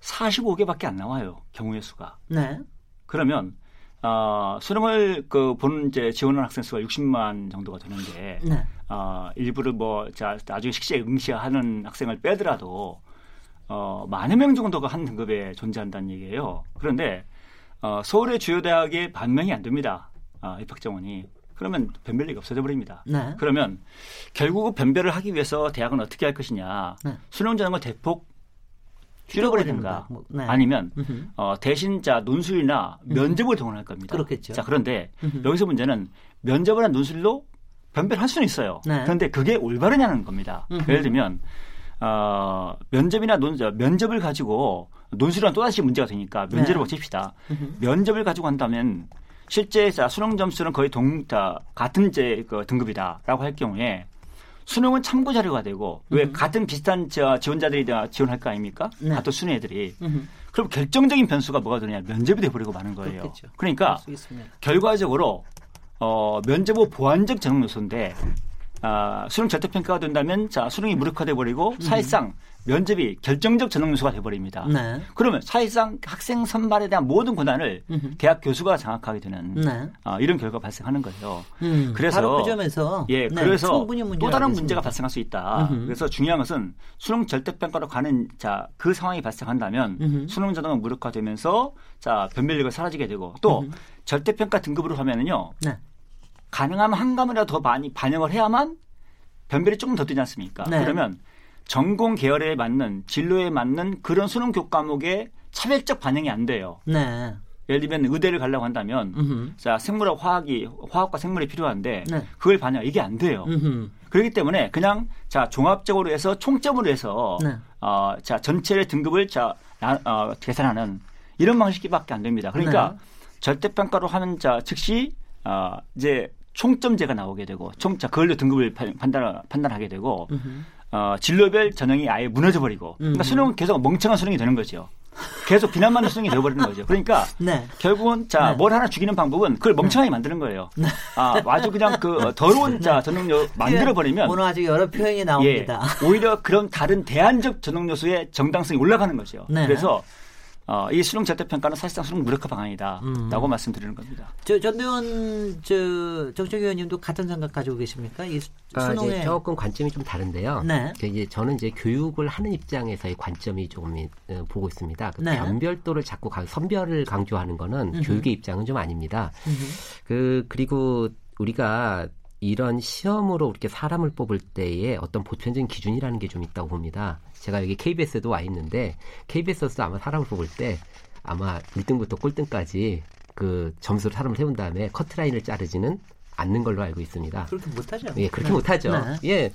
45개밖에 안 나와요. 경우의 수가. 네. 그러면 어, 수능을 그 보는 이제 지원하는 학생 수가 60만 정도가 되는데 네. 어, 일부를 뭐 자, 나중에 식시에 응시하는 학생을 빼더라도 어, 만여 명 정도가 한 등급에 존재한다는 얘기예요. 그런데 어, 서울의 주요 대학에 반 명이 안 됩니다. 아, 입학 정원이. 그러면 변별력이 없어져 버립니다. 네. 그러면 결국 변별을 하기 위해서 대학은 어떻게 할 것이냐. 네. 수능 전형을 대폭 줄여버리든가 뭐, 네. 아니면 어, 대신 자 논술이나 면접을 동원할 겁니다. 그렇겠죠. 자 그런데 여기서 문제는 면접을 한 논술로 변별할 수는 있어요. 네. 그런데 그게 올바르냐는 겁니다. 예를 들면 어, 면접이나 논, 면접을 가지고 논술이랑 또다시 문제가 되니까 면접을 네. 칩시다. 면접을 가지고 한다면 실제 수능 점수는 거의 동, 자, 같은 제, 그 등급이다라고 할 경우에 수능은 참고 자료가 되고 왜 음. 같은 비슷한 저 지원자들이 지원할 거 아닙니까? 네. 같은 수능 애들이. 음. 그럼 결정적인 변수가 뭐가 되냐? 면접이 돼버리고 마는 거예요. 그렇겠죠. 그러니까 결과적으로 어, 면접 후 보완적 전형 요소인데 아, 수능 절대평가가 된다면 자 수능이 무력화돼 버리고 음. 사실상 면접이 결정적 전형 요소가 돼버립니다. 네. 그러면 사실상 학생 선발에 대한 모든 권한을 음흠. 대학 교수가 장악하게 되는 네. 아, 이런 결과가 발생하는 거예요. 음, 그래서 그 점에서 예 네, 그래서 또 다른 문제가 발생할 수 있다. 음흠. 그래서 중요한 것은 수능 절대평가로 가는 자 그 상황이 발생한다면 음흠. 수능 전형은 무력화되면서 자 변별력이 사라지게 되고 또 절대평가 등급으로 하면은요. 네. 가능하면 한 과목이라도 더 많이 반영을 해야만 변별이 조금 더 되지 않습니까? 네. 그러면 전공 계열에 맞는 진로에 맞는 그런 수능 교과목에 차별적 반영이 안 돼요. 네. 예를 들면 의대를 가려고 한다면 음흠. 자 생물학 화학이 화학과 생물이 필요한데 네. 그걸 반영 이게 안 돼요. 음흠. 그렇기 때문에 그냥 자 종합적으로 해서 총점으로 해서 네. 어자 전체의 등급을 자 어, 계산하는 이런 방식밖에 안 됩니다. 그러니까 네. 절대평가로 하는 자 즉시 어 이제 총점제가 나오게 되고 총자 그걸로 등급을 판단 판단하게 되고 어, 진로별 전형이 아예 무너져 버리고 그러니까 음. 수능은 계속 멍청한 수능이 되는 거죠. 계속 비난받는 수능이 되어버리는 거죠. 그러니까 네. 결국은 자, 네. 뭘 하나 죽이는 방법은 그걸 멍청하게 만드는 거예요. 네. 아, 아주 그냥 그 더러운 자, 전능 요 만들어 버리면 오늘 아주 여러 표현이 나옵니다. 예, 오히려 그런 다른 대안적 전능 요소의 정당성이 올라가는 거죠. 네. 그래서 어, 이 수능 절대평가는 사실상 수능 무력화 방안이다라고 음. 말씀드리는 겁니다. 저 전대원 저 정책 위원님도 같은 생각 가지고 계십니까? 이 아, 수능에 조금 관점이 좀 다른데요. 네. 이제 저는 이제 교육을 하는 입장에서의 관점이 조금 어, 보고 있습니다. 그 네. 변별도를 자꾸 강, 선별을 강조하는 거는 음흠. 교육의 입장은 좀 아닙니다. 음흠. 그 그리고 우리가 이런 시험으로 이렇게 사람을 뽑을 때에 어떤 보편적인 기준이라는 게 좀 있다고 봅니다. 제가 여기 KBS에도 와 있는데 KBS에서도 아마 사람을 뽑을 때 아마 1등부터 꼴등까지 그 점수를 사람을 세운 다음에 커트라인을 자르지는 않는 걸로 알고 있습니다. 그렇게 못하죠. 예, 그렇게 네. 못하죠. 네. 예.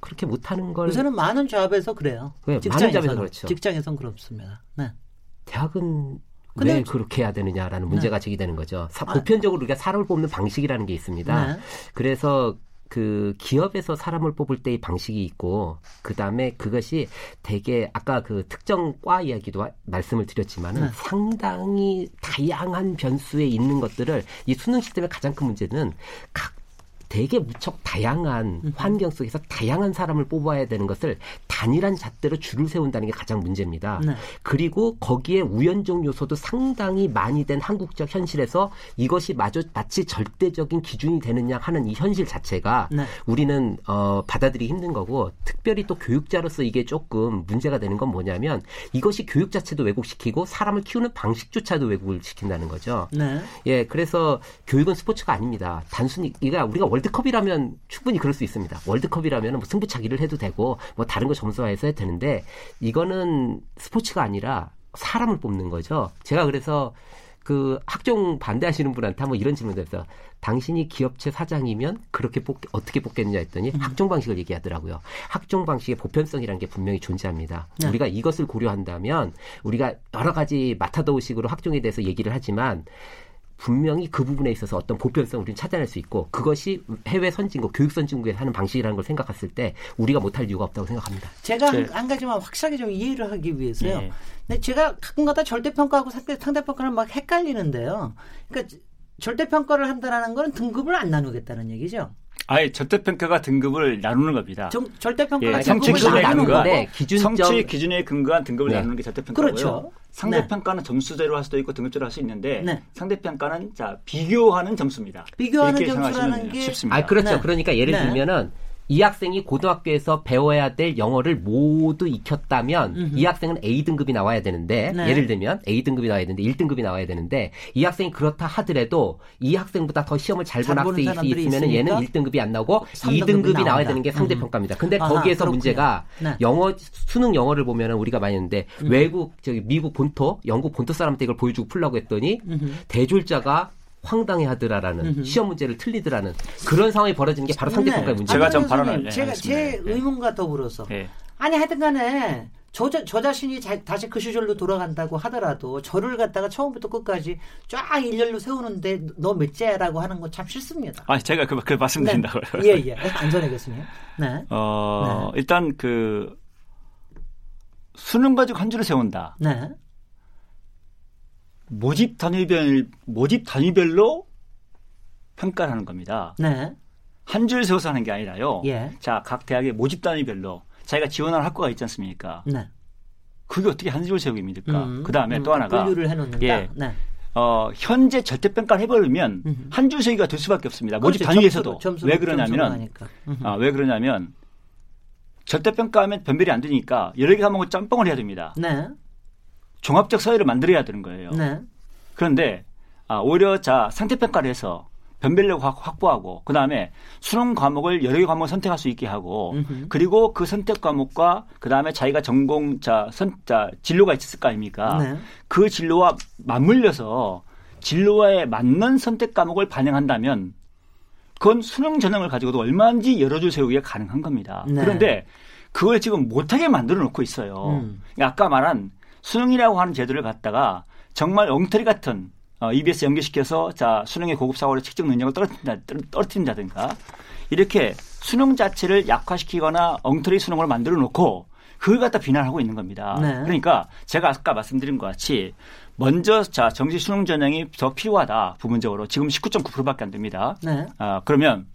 그렇게 못하는 걸. 요새는 많은 조합에서 그래요. 네, 많은 조합에서 그렇죠. 직장에선 그렇습니다. 네. 대학은 왜 그렇게 해야 되느냐라는 문제가 네. 제기되는 거죠. 사, 아. 보편적으로 우리가 사람을 뽑는 방식이라는 게 있습니다. 네. 그래서 그 기업에서 사람을 뽑을 때의 방식이 있고 그 다음에 그것이 되게 아까 그 특정 과 이야기도 말씀을 드렸지만은 네. 상당히 다양한 변수에 있는 것들을 이 수능 시스템의 가장 큰 문제는 각 되게 무척 다양한 음. 환경 속에서 다양한 사람을 뽑아야 되는 것을 단일한 잣대로 줄을 세운다는 게 가장 문제입니다. 네. 그리고 거기에 우연적 요소도 상당히 많이 된 한국적 현실에서 이것이 마저 마치 절대적인 기준이 되느냐 하는 이 현실 자체가 네. 우리는 어, 받아들이기 힘든 거고 특별히 또 교육자로서 이게 조금 문제가 되는 건 뭐냐면 이것이 교육 자체도 왜곡시키고 사람을 키우는 방식조차도 왜곡을 시킨다는 거죠. 네. 예, 그래서 교육은 스포츠가 아닙니다. 단순히 이가 우리가 월드 컵이라면 충분히 그럴 수 있습니다. 월드컵이라면 뭐 승부차기를 해도 되고 뭐 다른 거 점수화해서 해도 되는데 이거는 스포츠가 아니라 사람을 뽑는 거죠. 제가 그래서 그 학종 반대하시는 분한테 한번 이런 질문을 해서 당신이 기업체 사장이면 그렇게 뽑, 어떻게 뽑겠느냐 했더니 음. 학종 방식을 얘기하더라고요. 학종 방식의 보편성이라는 게 분명히 존재합니다. 네. 우리가 이것을 고려한다면 우리가 여러 가지 마타도우식으로 학종에 대해서 얘기를 하지만 분명히 그 부분에 있어서 어떤 보편성을 우리는 찾아낼 수 있고 그것이 해외 선진국, 교육 선진국에서 하는 방식이라는 걸 생각했을 때 우리가 못할 이유가 없다고 생각합니다. 제가 네. 한, 가지만 확실하게 좀 이해를 하기 위해서요. 네. 근데 제가 가끔가다 절대평가하고 상대, 상대평가를 막 헷갈리는데요. 그러니까 절대평가를 한다라는 건 등급을 안 나누겠다는 얘기죠. 아예 절대평가가 등급을 나누는 겁니다. 정, 절대평가가 예, 성취 기준에 근거한 기준점... 성취 기준에 근거한 등급을 네. 나누는 게 절대평가고요. 그렇죠. 상대평가는 네. 점수제로 할 수도 있고 등급제로 할 수 있는데 네. 상대평가는 자 비교하는 점수입니다. 비교하는 점수라는 게 쉽습니다. 아 그렇죠. 네. 그러니까 예를 네. 들면은 이 학생이 고등학교에서 배워야 될 영어를 모두 익혔다면 음흠. 이 학생은 A 등급이 나와야 되는데 네. 예를 들면 A 등급이 나와야 되는데 1등급이 나와야 되는데 이 학생이 그렇다 하더라도 이 학생보다 더 시험을 잘 본 학생이 있으면 얘는 1등급이 안 나오고 2등급이 나와야 되는 게 상대 평가입니다. 근데 아하, 거기에서 그렇군요. 문제가 네. 영어 수능 영어를 보면은 우리가 많이 했는데 음. 외국 저기 미국 본토, 영국 본토 사람한테 이걸 보여주고 풀라고 했더니 음흠. 대졸자가 황당해하더라라는 시험 문제를 틀리더라는 그런 상황이 벌어지는 게 바로 상대평가의 네. 문제예요. 제가 좀 발언을 네, 제가 제 네. 의문과 더불어서 네. 아니 하여튼간에 저, 저 자신이 자, 다시 그 시절로 돌아간다고 하더라도 저를 갖다가 처음부터 끝까지 쫙 일렬로 세우는데 너 몇째라고 하는 건 참 싫습니다. 아 제가 그, 그 말씀드린다고요. 네. 예, 예. 안전해 교수님. 네. 어, 네. 일단 그 수능 가지고 한 줄을 세운다. 네. 모집 단위별 모집 단위별로 평가를 하는 겁니다. 네. 한 줄 세워서 하는 게 아니라요. 예. 자, 각 대학의 모집 단위별로 자기가 지원할 학과가 있지 않습니까? 네. 그게 어떻게 한 줄 세우기입니까? 음, 그 다음에 음, 또 하나가 분류를 해 놓는다. 예. 네. 어, 현재 절대 평가를 해버리면 음. 한줄 세기가 될 수밖에 없습니다. 모집 그렇죠. 단위에서도 점수로, 왜 그러냐면 아, 왜 그러냐면 절대 평가하면 변별이 안 되니까 여러 개 과목을 짬뽕을 해야 됩니다. 네. 종합적 서열을 만들어야 되는 거예요. 네. 그런데 아, 오히려 자 상태 평가를 해서 변별력 확보하고 그 다음에 수능 과목을 여러 개 과목을 선택할 수 있게 하고 음흠. 그리고 그 선택 과목과 그 다음에 자기가 전공 자, 선, 자 진로가 있었을 거 아닙니까? 네. 그 진로와 맞물려서 진로에 맞는 선택 과목을 반영한다면 그건 수능 전형을 가지고도 얼마든지 여러 줄 세우기가 가능한 겁니다. 네. 그런데 그걸 지금 못하게 만들어 놓고 있어요. 음. 아까 말한 수능이라고 하는 제도를 갖다가 정말 엉터리 같은 어, EBS 연계시켜서 자 수능의 고급 사고를 측정 능력을 떨어뜨린다, 떨어뜨린다든가 이렇게 수능 자체를 약화시키거나 엉터리 수능을 만들어 놓고 그걸 갖다 비난하고 있는 겁니다. 네. 그러니까 제가 아까 말씀드린 것 같이 먼저 자 정시 수능 전형이 더 필요하다 부분적으로 지금 19.9%밖에 안 됩니다. 네. 아, 그러면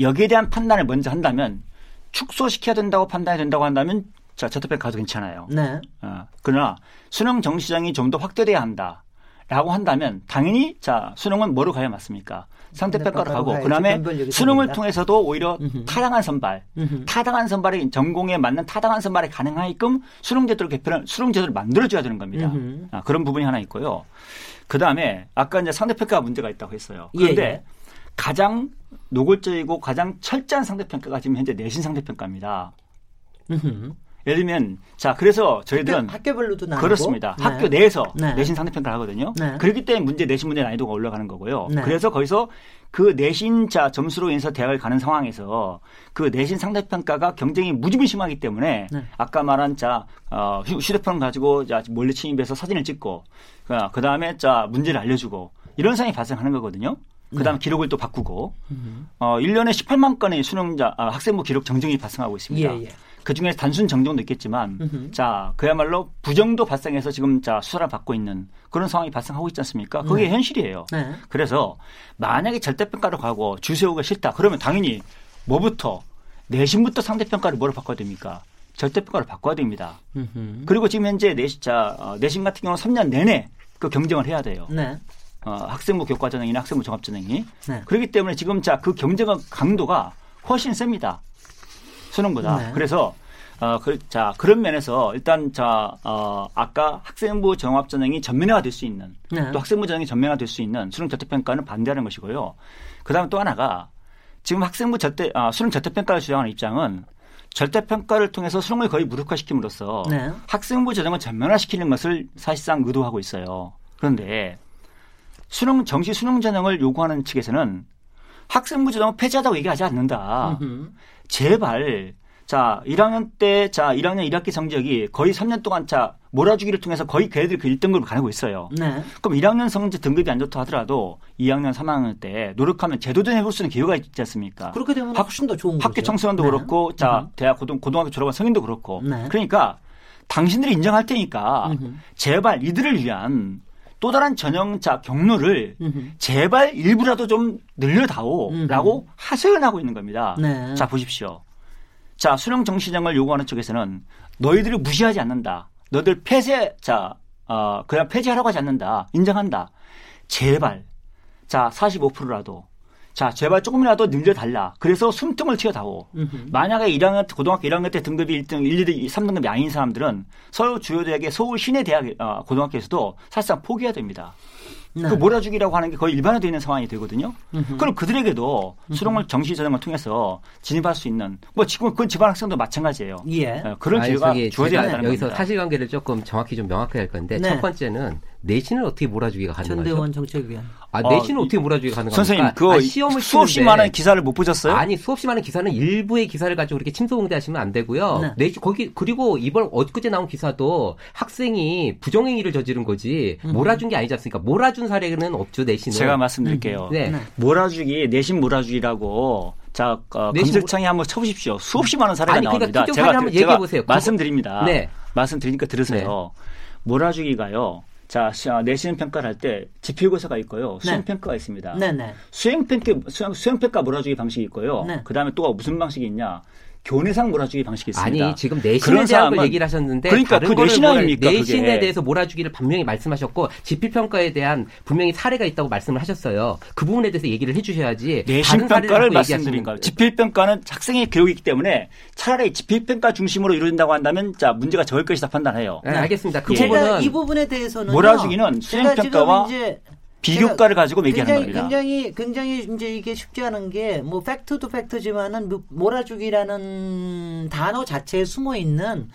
여기에 대한 판단을 먼저 한다면 축소시켜야 된다고 판단이 된다고 한다면 자, 저트평 가도 괜찮아요. 네. 어, 그러나 수능 정시장이 좀 더 확대돼야 한다. 라고 한다면 당연히 자 수능은 뭐로 가야 맞습니까? 상대평가로 가고 그다음에 수능을 됩니다. 통해서도 오히려 음흠. 타당한 선발, 음흠. 타당한 선발이 전공에 맞는 타당한 선발이 가능하게끔 수능 제도를 개편을 수능 제도를 만들어줘야 되는 겁니다. 아, 그런 부분이 하나 있고요. 그다음에 아까 이제 상대평가 문제가 있다고 했어요. 예, 그런데 예, 예. 가장 노골적이고 가장 철저한 상대평가가 지금 현재 내신 상대평가입니다. 예를 들면 자 그래서 저희들은 학교, 별로도 나오고 그렇습니다. 네. 학교 내에서 네. 내신 상대평가를 하거든요. 네. 그렇기 때문에 문제 내신 문제 난이도가 올라가는 거고요. 네. 그래서 거기서 그 내신 자 점수로 인해서 대학을 가는 상황에서 그 내신 상대평가가 경쟁이 무지무 심하기 때문에 네. 아까 말한 자 어, 휴대폰 가지고 자 몰래 침입해서 사진을 찍고 그 다음에 자 문제를 알려주고 이런 상황이 발생하는 거거든요. 그다음 네. 기록을 또 바꾸고 어 1년에 18만 건의 수능자 아, 학생부 기록 정정이 발생하고 있습니다. 예, 예. 그 중에 단순 정정도 있겠지만, 으흠. 자 그야말로 부정도 발생해서 지금 자 수사를 받고 있는 그런 상황이 발생하고 있지 않습니까? 그게 네. 현실이에요. 네. 그래서 만약에 절대평가를 가고 주세우가 싫다, 그러면 당연히 뭐부터 내신부터 상대평가를 뭐로 바꿔야 됩니까? 절대평가를 바꿔야 됩니다. 으흠. 그리고 지금 현재 내신, 자, 어, 내신 같은 경우는 3년 내내 그 경쟁을 해야 돼요. 네. 어, 학생부 교과전형이나 학생부 종합전형이. 네. 그렇기 때문에 지금 자 그 경쟁의 강도가 훨씬 셉니다. 수능보다. 네. 그래서 어, 그, 자, 그런 면에서 일단 자, 어, 아까 학생부 종합전형이 전면화가 될 수 있는 네. 또 학생부 전형이 전면화가 될수 있는 수능 저태평가는 반대하는 것이고요. 그 다음에 또 하나가 지금 학생부 절대, 아, 수능 절대 평가를 주장하는 입장은 절대 평가를 통해서 수능을 거의 무력화시킴으로써 네. 학생부 전형을 전면화시키는 것을 사실상 의도하고 있어요. 그런데 수능 정시 수능 전형을 요구하는 측에서는 학생부 전형을 폐지하다고 얘기하지 않는다. 음흠. 제발 자 1학년 때 자 1학년 1학기 성적이 거의 3년 동안 자 몰아주기를 통해서 거의 걔네들 그 1등급을 가고 있어요. 네. 그럼 1학년 성적 등급이 안 좋다 하더라도 2학년, 3학년 때 노력하면 제도된 해볼 수 있는 기회가 있지 않습니까? 그렇게 되면 훨씬 더 좋은 학교 거죠. 청소년도 네. 그렇고 자 대학 고등 고등학교 졸업한 성인도 그렇고 네. 그러니까 당신들이 인정할 테니까 음흠. 제발 이들을 위한 또 다른 전형자 경로를 음흠. 제발 일부라도 좀 늘려다오라고 하소연하고 있는 겁니다. 네. 자 보십시오. 자 수능 정시정을 요구하는 쪽에서는 너희들을 무시하지 않는다. 너희들 폐쇄 자 어, 그냥 폐지하라고 하지 않는다. 인정한다. 제발 자 45%라도 자, 제발 조금이라도 늘려달라. 그래서 숨통을 튀어다오. 만약에 1학년, 고등학교 1학년 때 등급이 1등, 1, 2, 3등급이 아닌 사람들은 서울 주요 대학의 서울 시내 대학, 어, 고등학교에서도 사실상 포기해야 됩니다. 네. 그 몰아주기라고 하는 게 거의 일반화되어 있는 상황이 되거든요. 으흠. 그럼 그들에게도 수능을 정시 전형을 통해서 진입할 수 있는 뭐 지금 그건 지방 학생도 마찬가지예요. 예. 네, 그런 기회가 주어져야 한다는 여기서 겁니다. 사실관계를 조금 정확히 좀 명확하게 할 건데 네. 첫 번째는 내신을 어떻게 몰아주기가 가능하죠? 전대원 정책위원. 아, 내신을 어, 어떻게 몰아주기가 가능합니까? 선생님, 그 아, 시험을 수없이 치는데, 많은 기사를 못 보셨어요? 아니, 수없이 많은 기사는 일부의 기사를 가지고 그렇게 침소봉대하시면 안 되고요. 네. 내신 거기 그리고 이번 엊그제 나온 기사도 학생이 부정행위를 저지른 거지 음. 몰아준 게 아니지 않습니까? 몰아준 사례는 없죠 내신은. 제가 말씀드릴게요. 음. 네. 네. 몰아주기 내신 몰아주기라고 자 어, 검색창에 한번 쳐보십시오. 수없이 많은 사례가 아니, 그러니까 나옵니다. 제가, 한번 얘기해 보세요. 말씀드립니다. 네. 말씀드리니까 들으세요. 네. 몰아주기가요. 자, 내신 평가를 할 때 지필고사가 있고요. 수행 네. 평가가 있습니다. 네, 네. 수행 평가 수행 평가 몰아주기 방식이 있고요. 네. 그다음에 또 무슨 방식이 있냐? 교내상 몰아주기 방식이 있습니다. 아니 지금 내신에 대한 걸 얘기를 하셨는데 그러니까 그 내신 아닙니까? 내신에 그게. 대해서 몰아주기를 분명히 말씀하셨고 지필평가에 대한 분명히 사례가 있다고 말씀을 하셨어요. 그 부분에 대해서 얘기를 해주셔야지. 내신 평가를 말씀드린 거예요. 지필평가는 학생의 교육이기 때문에 차라리 지필평가 중심으로 이루어진다고 한다면 자 문제가 적을 것이다 판단해요. 네, 알겠습니다. 그 예. 부분은 이 부분에 대해서는 몰아주기는 수행평가와 비교가를 가지고 얘기하는 굉장히, 겁니다. 굉장히 굉장히 이제 이게 쉽지 않은 게 뭐 팩트도 팩트지만은 몰아주기라는 단어 자체에 숨어 있는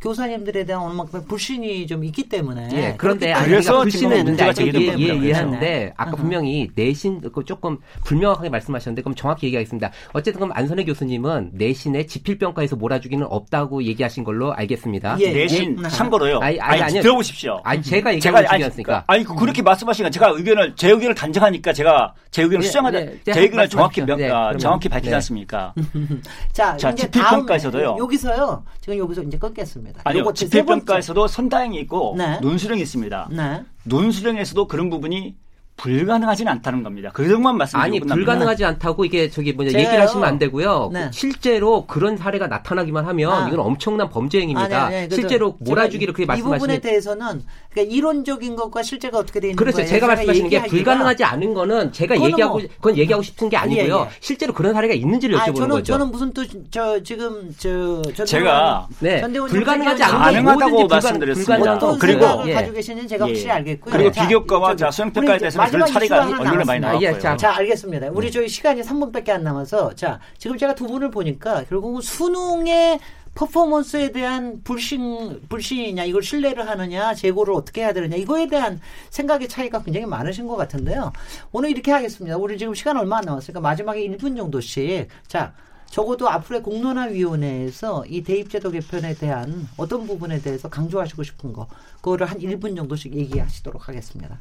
교사님들에 대한 어느 만큼 불신이 좀 있기 때문에. 예, 그런데 그래서 불신은 문제가 제기된 예, 예, 하는데 아까 분명히 내신 그 조금 불명확하게 말씀하셨는데 그럼 정확히 얘기하겠습니다. 어쨌든 그럼 안선혜 교수님은 내신에 지필평가에서 몰아주기는 없다고 얘기하신 걸로 알겠습니다. 예, 내신 예. 참고로요. 아니, 아니, 아니, 들어보십시오. 아니 제가 얘기하는 중이었으니까. 아니, 아니 그렇게 말씀하시니까 제가 의견을 제 의견을 단정하니까 제가 제 의견을 예, 수정하자 네, 제 의견을 정확히 명, 네, 아, 정확히 밝히지 네. 않습니까? 자, 자 지필평가에서도요. 여기서요. 지금 여기서 이제 끊겠습니다. 있습니다. 아니요. 집필평가에서도 선다행이 있고 네. 논수령이 있습니다. 네. 논수령에서도 그런 부분이 불가능하지는 않다는 겁니다. 그 정도만 말씀드리고 아니 불가능하지 않다고 이게 저기 뭐냐 얘기를 하시면 안 되고요. 네. 실제로 그런 사례가 나타나기만 하면 아. 이건 엄청난 범죄 행위입니다. 아니, 아니, 실제로 몰아주기를 그렇게 말씀하시는 이 부분에 대해서는 그러니까 이론적인 것과 실제가 어떻게 되는 그렇죠. 거예요? 제가 말씀하시는 게 불가능하지 않은 거는 제가 얘기하고 뭐, 그건 얘기하고 싶은 게 아니고요. 예, 예. 실제로 그런 사례가 있는지를 여쭤보는 아, 저는, 거죠. 저는 무슨 또 저 지금 저 제가 네 불가능하지 않은 가능하다고 말씀드렸습니다. 그리고 가지고 계시는지 제가 확실히 알겠고요. 그리고 비교과와 수행 평가에 대해서 그런 차례가 언론에 많이 나왔고요. 자, 자, 알겠습니다. 우리 네. 저희 시간이 3분밖에 안 남아서 자, 지금 제가 두 분을 보니까 결국은 수능의 퍼포먼스에 대한 불신 불신이냐 이걸 신뢰를 하느냐 재고를 어떻게 해야 되느냐 이거에 대한 생각의 차이가 굉장히 많으신 것 같은데요. 오늘 이렇게 하겠습니다. 우리 지금 시간 얼마 안 남았으니까 마지막에 1분 정도씩 자 적어도 앞으로의 공론화위원회에서 이 대입제도 개편에 대한 어떤 부분에 대해서 강조하시고 싶은 거 그거를 한 1분 정도씩 얘기하시도록 하겠습니다.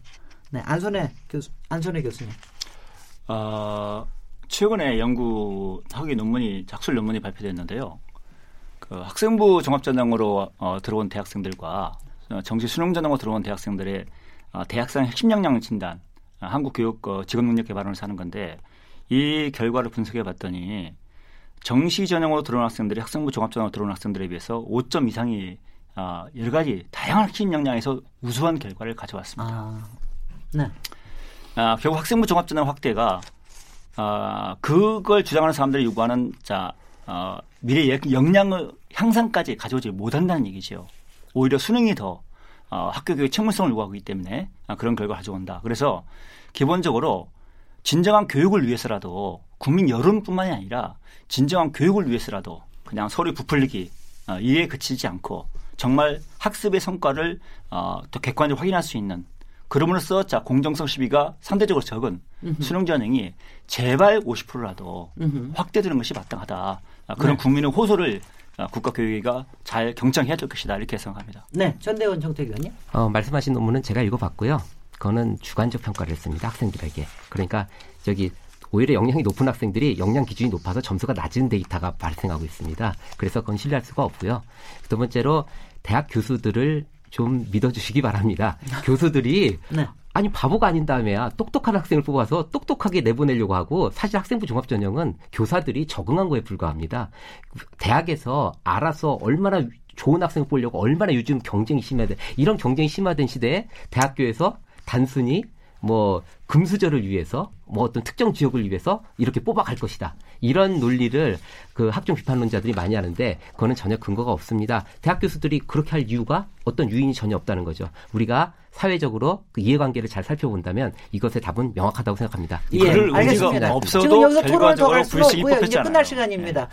네, 안선혜 교수, 안선혜 교수님. 어, 최근에 연구 학위 논문이 작술 논문이 발표됐는데요. 그 학생부 종합전형으로 어, 들어온 대학생들과 어, 정시 수능 전형으로 들어온 대학생들의 어, 대학생 핵심 역량 진단, 어, 한국 교육 어, 직업 능력 개발을 사는 건데 이 결과를 분석해 봤더니 정시 전형으로 들어온 학생들이 학생부 종합전형으로 들어온 학생들에 비해서 5점 이상이 어, 여러 가지 다양한 핵심 역량에서 우수한 결과를 가져왔습니다. 아, 네. 아, 결국 학생부 종합전형 확대가 어, 그걸 주장하는 사람들이 요구하는 자 어, 미래 역량을 향상까지 가져오지 못한다는 얘기죠. 오히려 수능이 더 어, 학교 교육 책무성을 요구하기 때문에 아, 그런 결과를 가져온다. 그래서 기본적으로 진정한 교육을 위해서라도 국민 여론뿐만이 아니라 진정한 교육을 위해서라도 그냥 서류 부풀리기 어, 이에 그치지 않고 정말 학습의 성과를 어, 더 객관적으로 확인할 수 있는 그러므로써 자 공정성 시비가 상대적으로 적은 음흠. 수능 전형이 제발 50%라도 음흠. 확대되는 것이 마땅하다. 아, 그런 네. 국민의 호소를 아, 국가교육위가 잘 경청해야 될 것이다 이렇게 생각합니다. 네, 전대원 정택 의원님. 어, 말씀하신 논문은 제가 읽어봤고요. 그거는 주관적 평가를 했습니다 학생들에게. 그러니까 저기 오히려 역량이 높은 학생들이 역량 기준이 높아서 점수가 낮은 데이터가 발생하고 있습니다. 그래서 그건 신뢰할 수가 없고요. 두 번째로 대학 교수들을 좀 믿어주시기 바랍니다. 교수들이 네. 아니 바보가 아닌 다음에야 똑똑한 학생을 뽑아서 똑똑하게 내보내려고 하고 사실 학생부 종합전형은 교사들이 적응한 거에 불과합니다. 대학에서 알아서 얼마나 좋은 학생을 뽑으려고 얼마나 요즘 경쟁이 심해야 돼. 이런 경쟁이 심화된 시대에 대학교에서 단순히 뭐 금수저를 위해서 뭐 어떤 특정 지역을 위해서 이렇게 뽑아갈 것이다. 이런 논리를 그 학종 비판론자들이 많이 하는데 그거는 전혀 근거가 없습니다. 대학 교수들이 그렇게 할 이유가 어떤 유인이 전혀 없다는 거죠. 우리가 사회적으로 그 이해관계를 잘 살펴본다면 이것의 답은 명확하다고 생각합니다. 예, 알겠습니다. 없어도 지금 여기서 토론을 더할 수가 없고요. 이제 끝날 시간입니다. 네.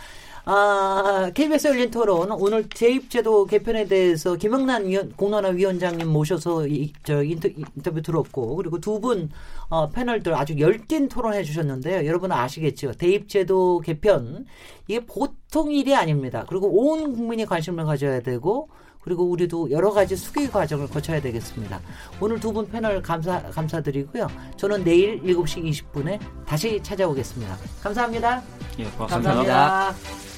아, KBS 열린 토론 오늘 대입제도 개편에 대해서 김영란 위원, 공론화 위원장님 모셔서 이, 저 인터, 인터뷰 들었고 그리고 두분 어, 패널들 아주 열띤 토론해 주셨는데요. 여러분 아시겠죠? 대입제도 개편 이게 보통 일이 아닙니다. 그리고 온 국민이 관심을 가져야 되고 그리고 우리도 여러 가지 수기 과정을 거쳐야 되겠습니다. 오늘 두 분 패널 감사 감사드리고요. 저는 내일 7시 20분에 다시 찾아오겠습니다. 감사합니다. 예, 고맙습니다. 감사합니다.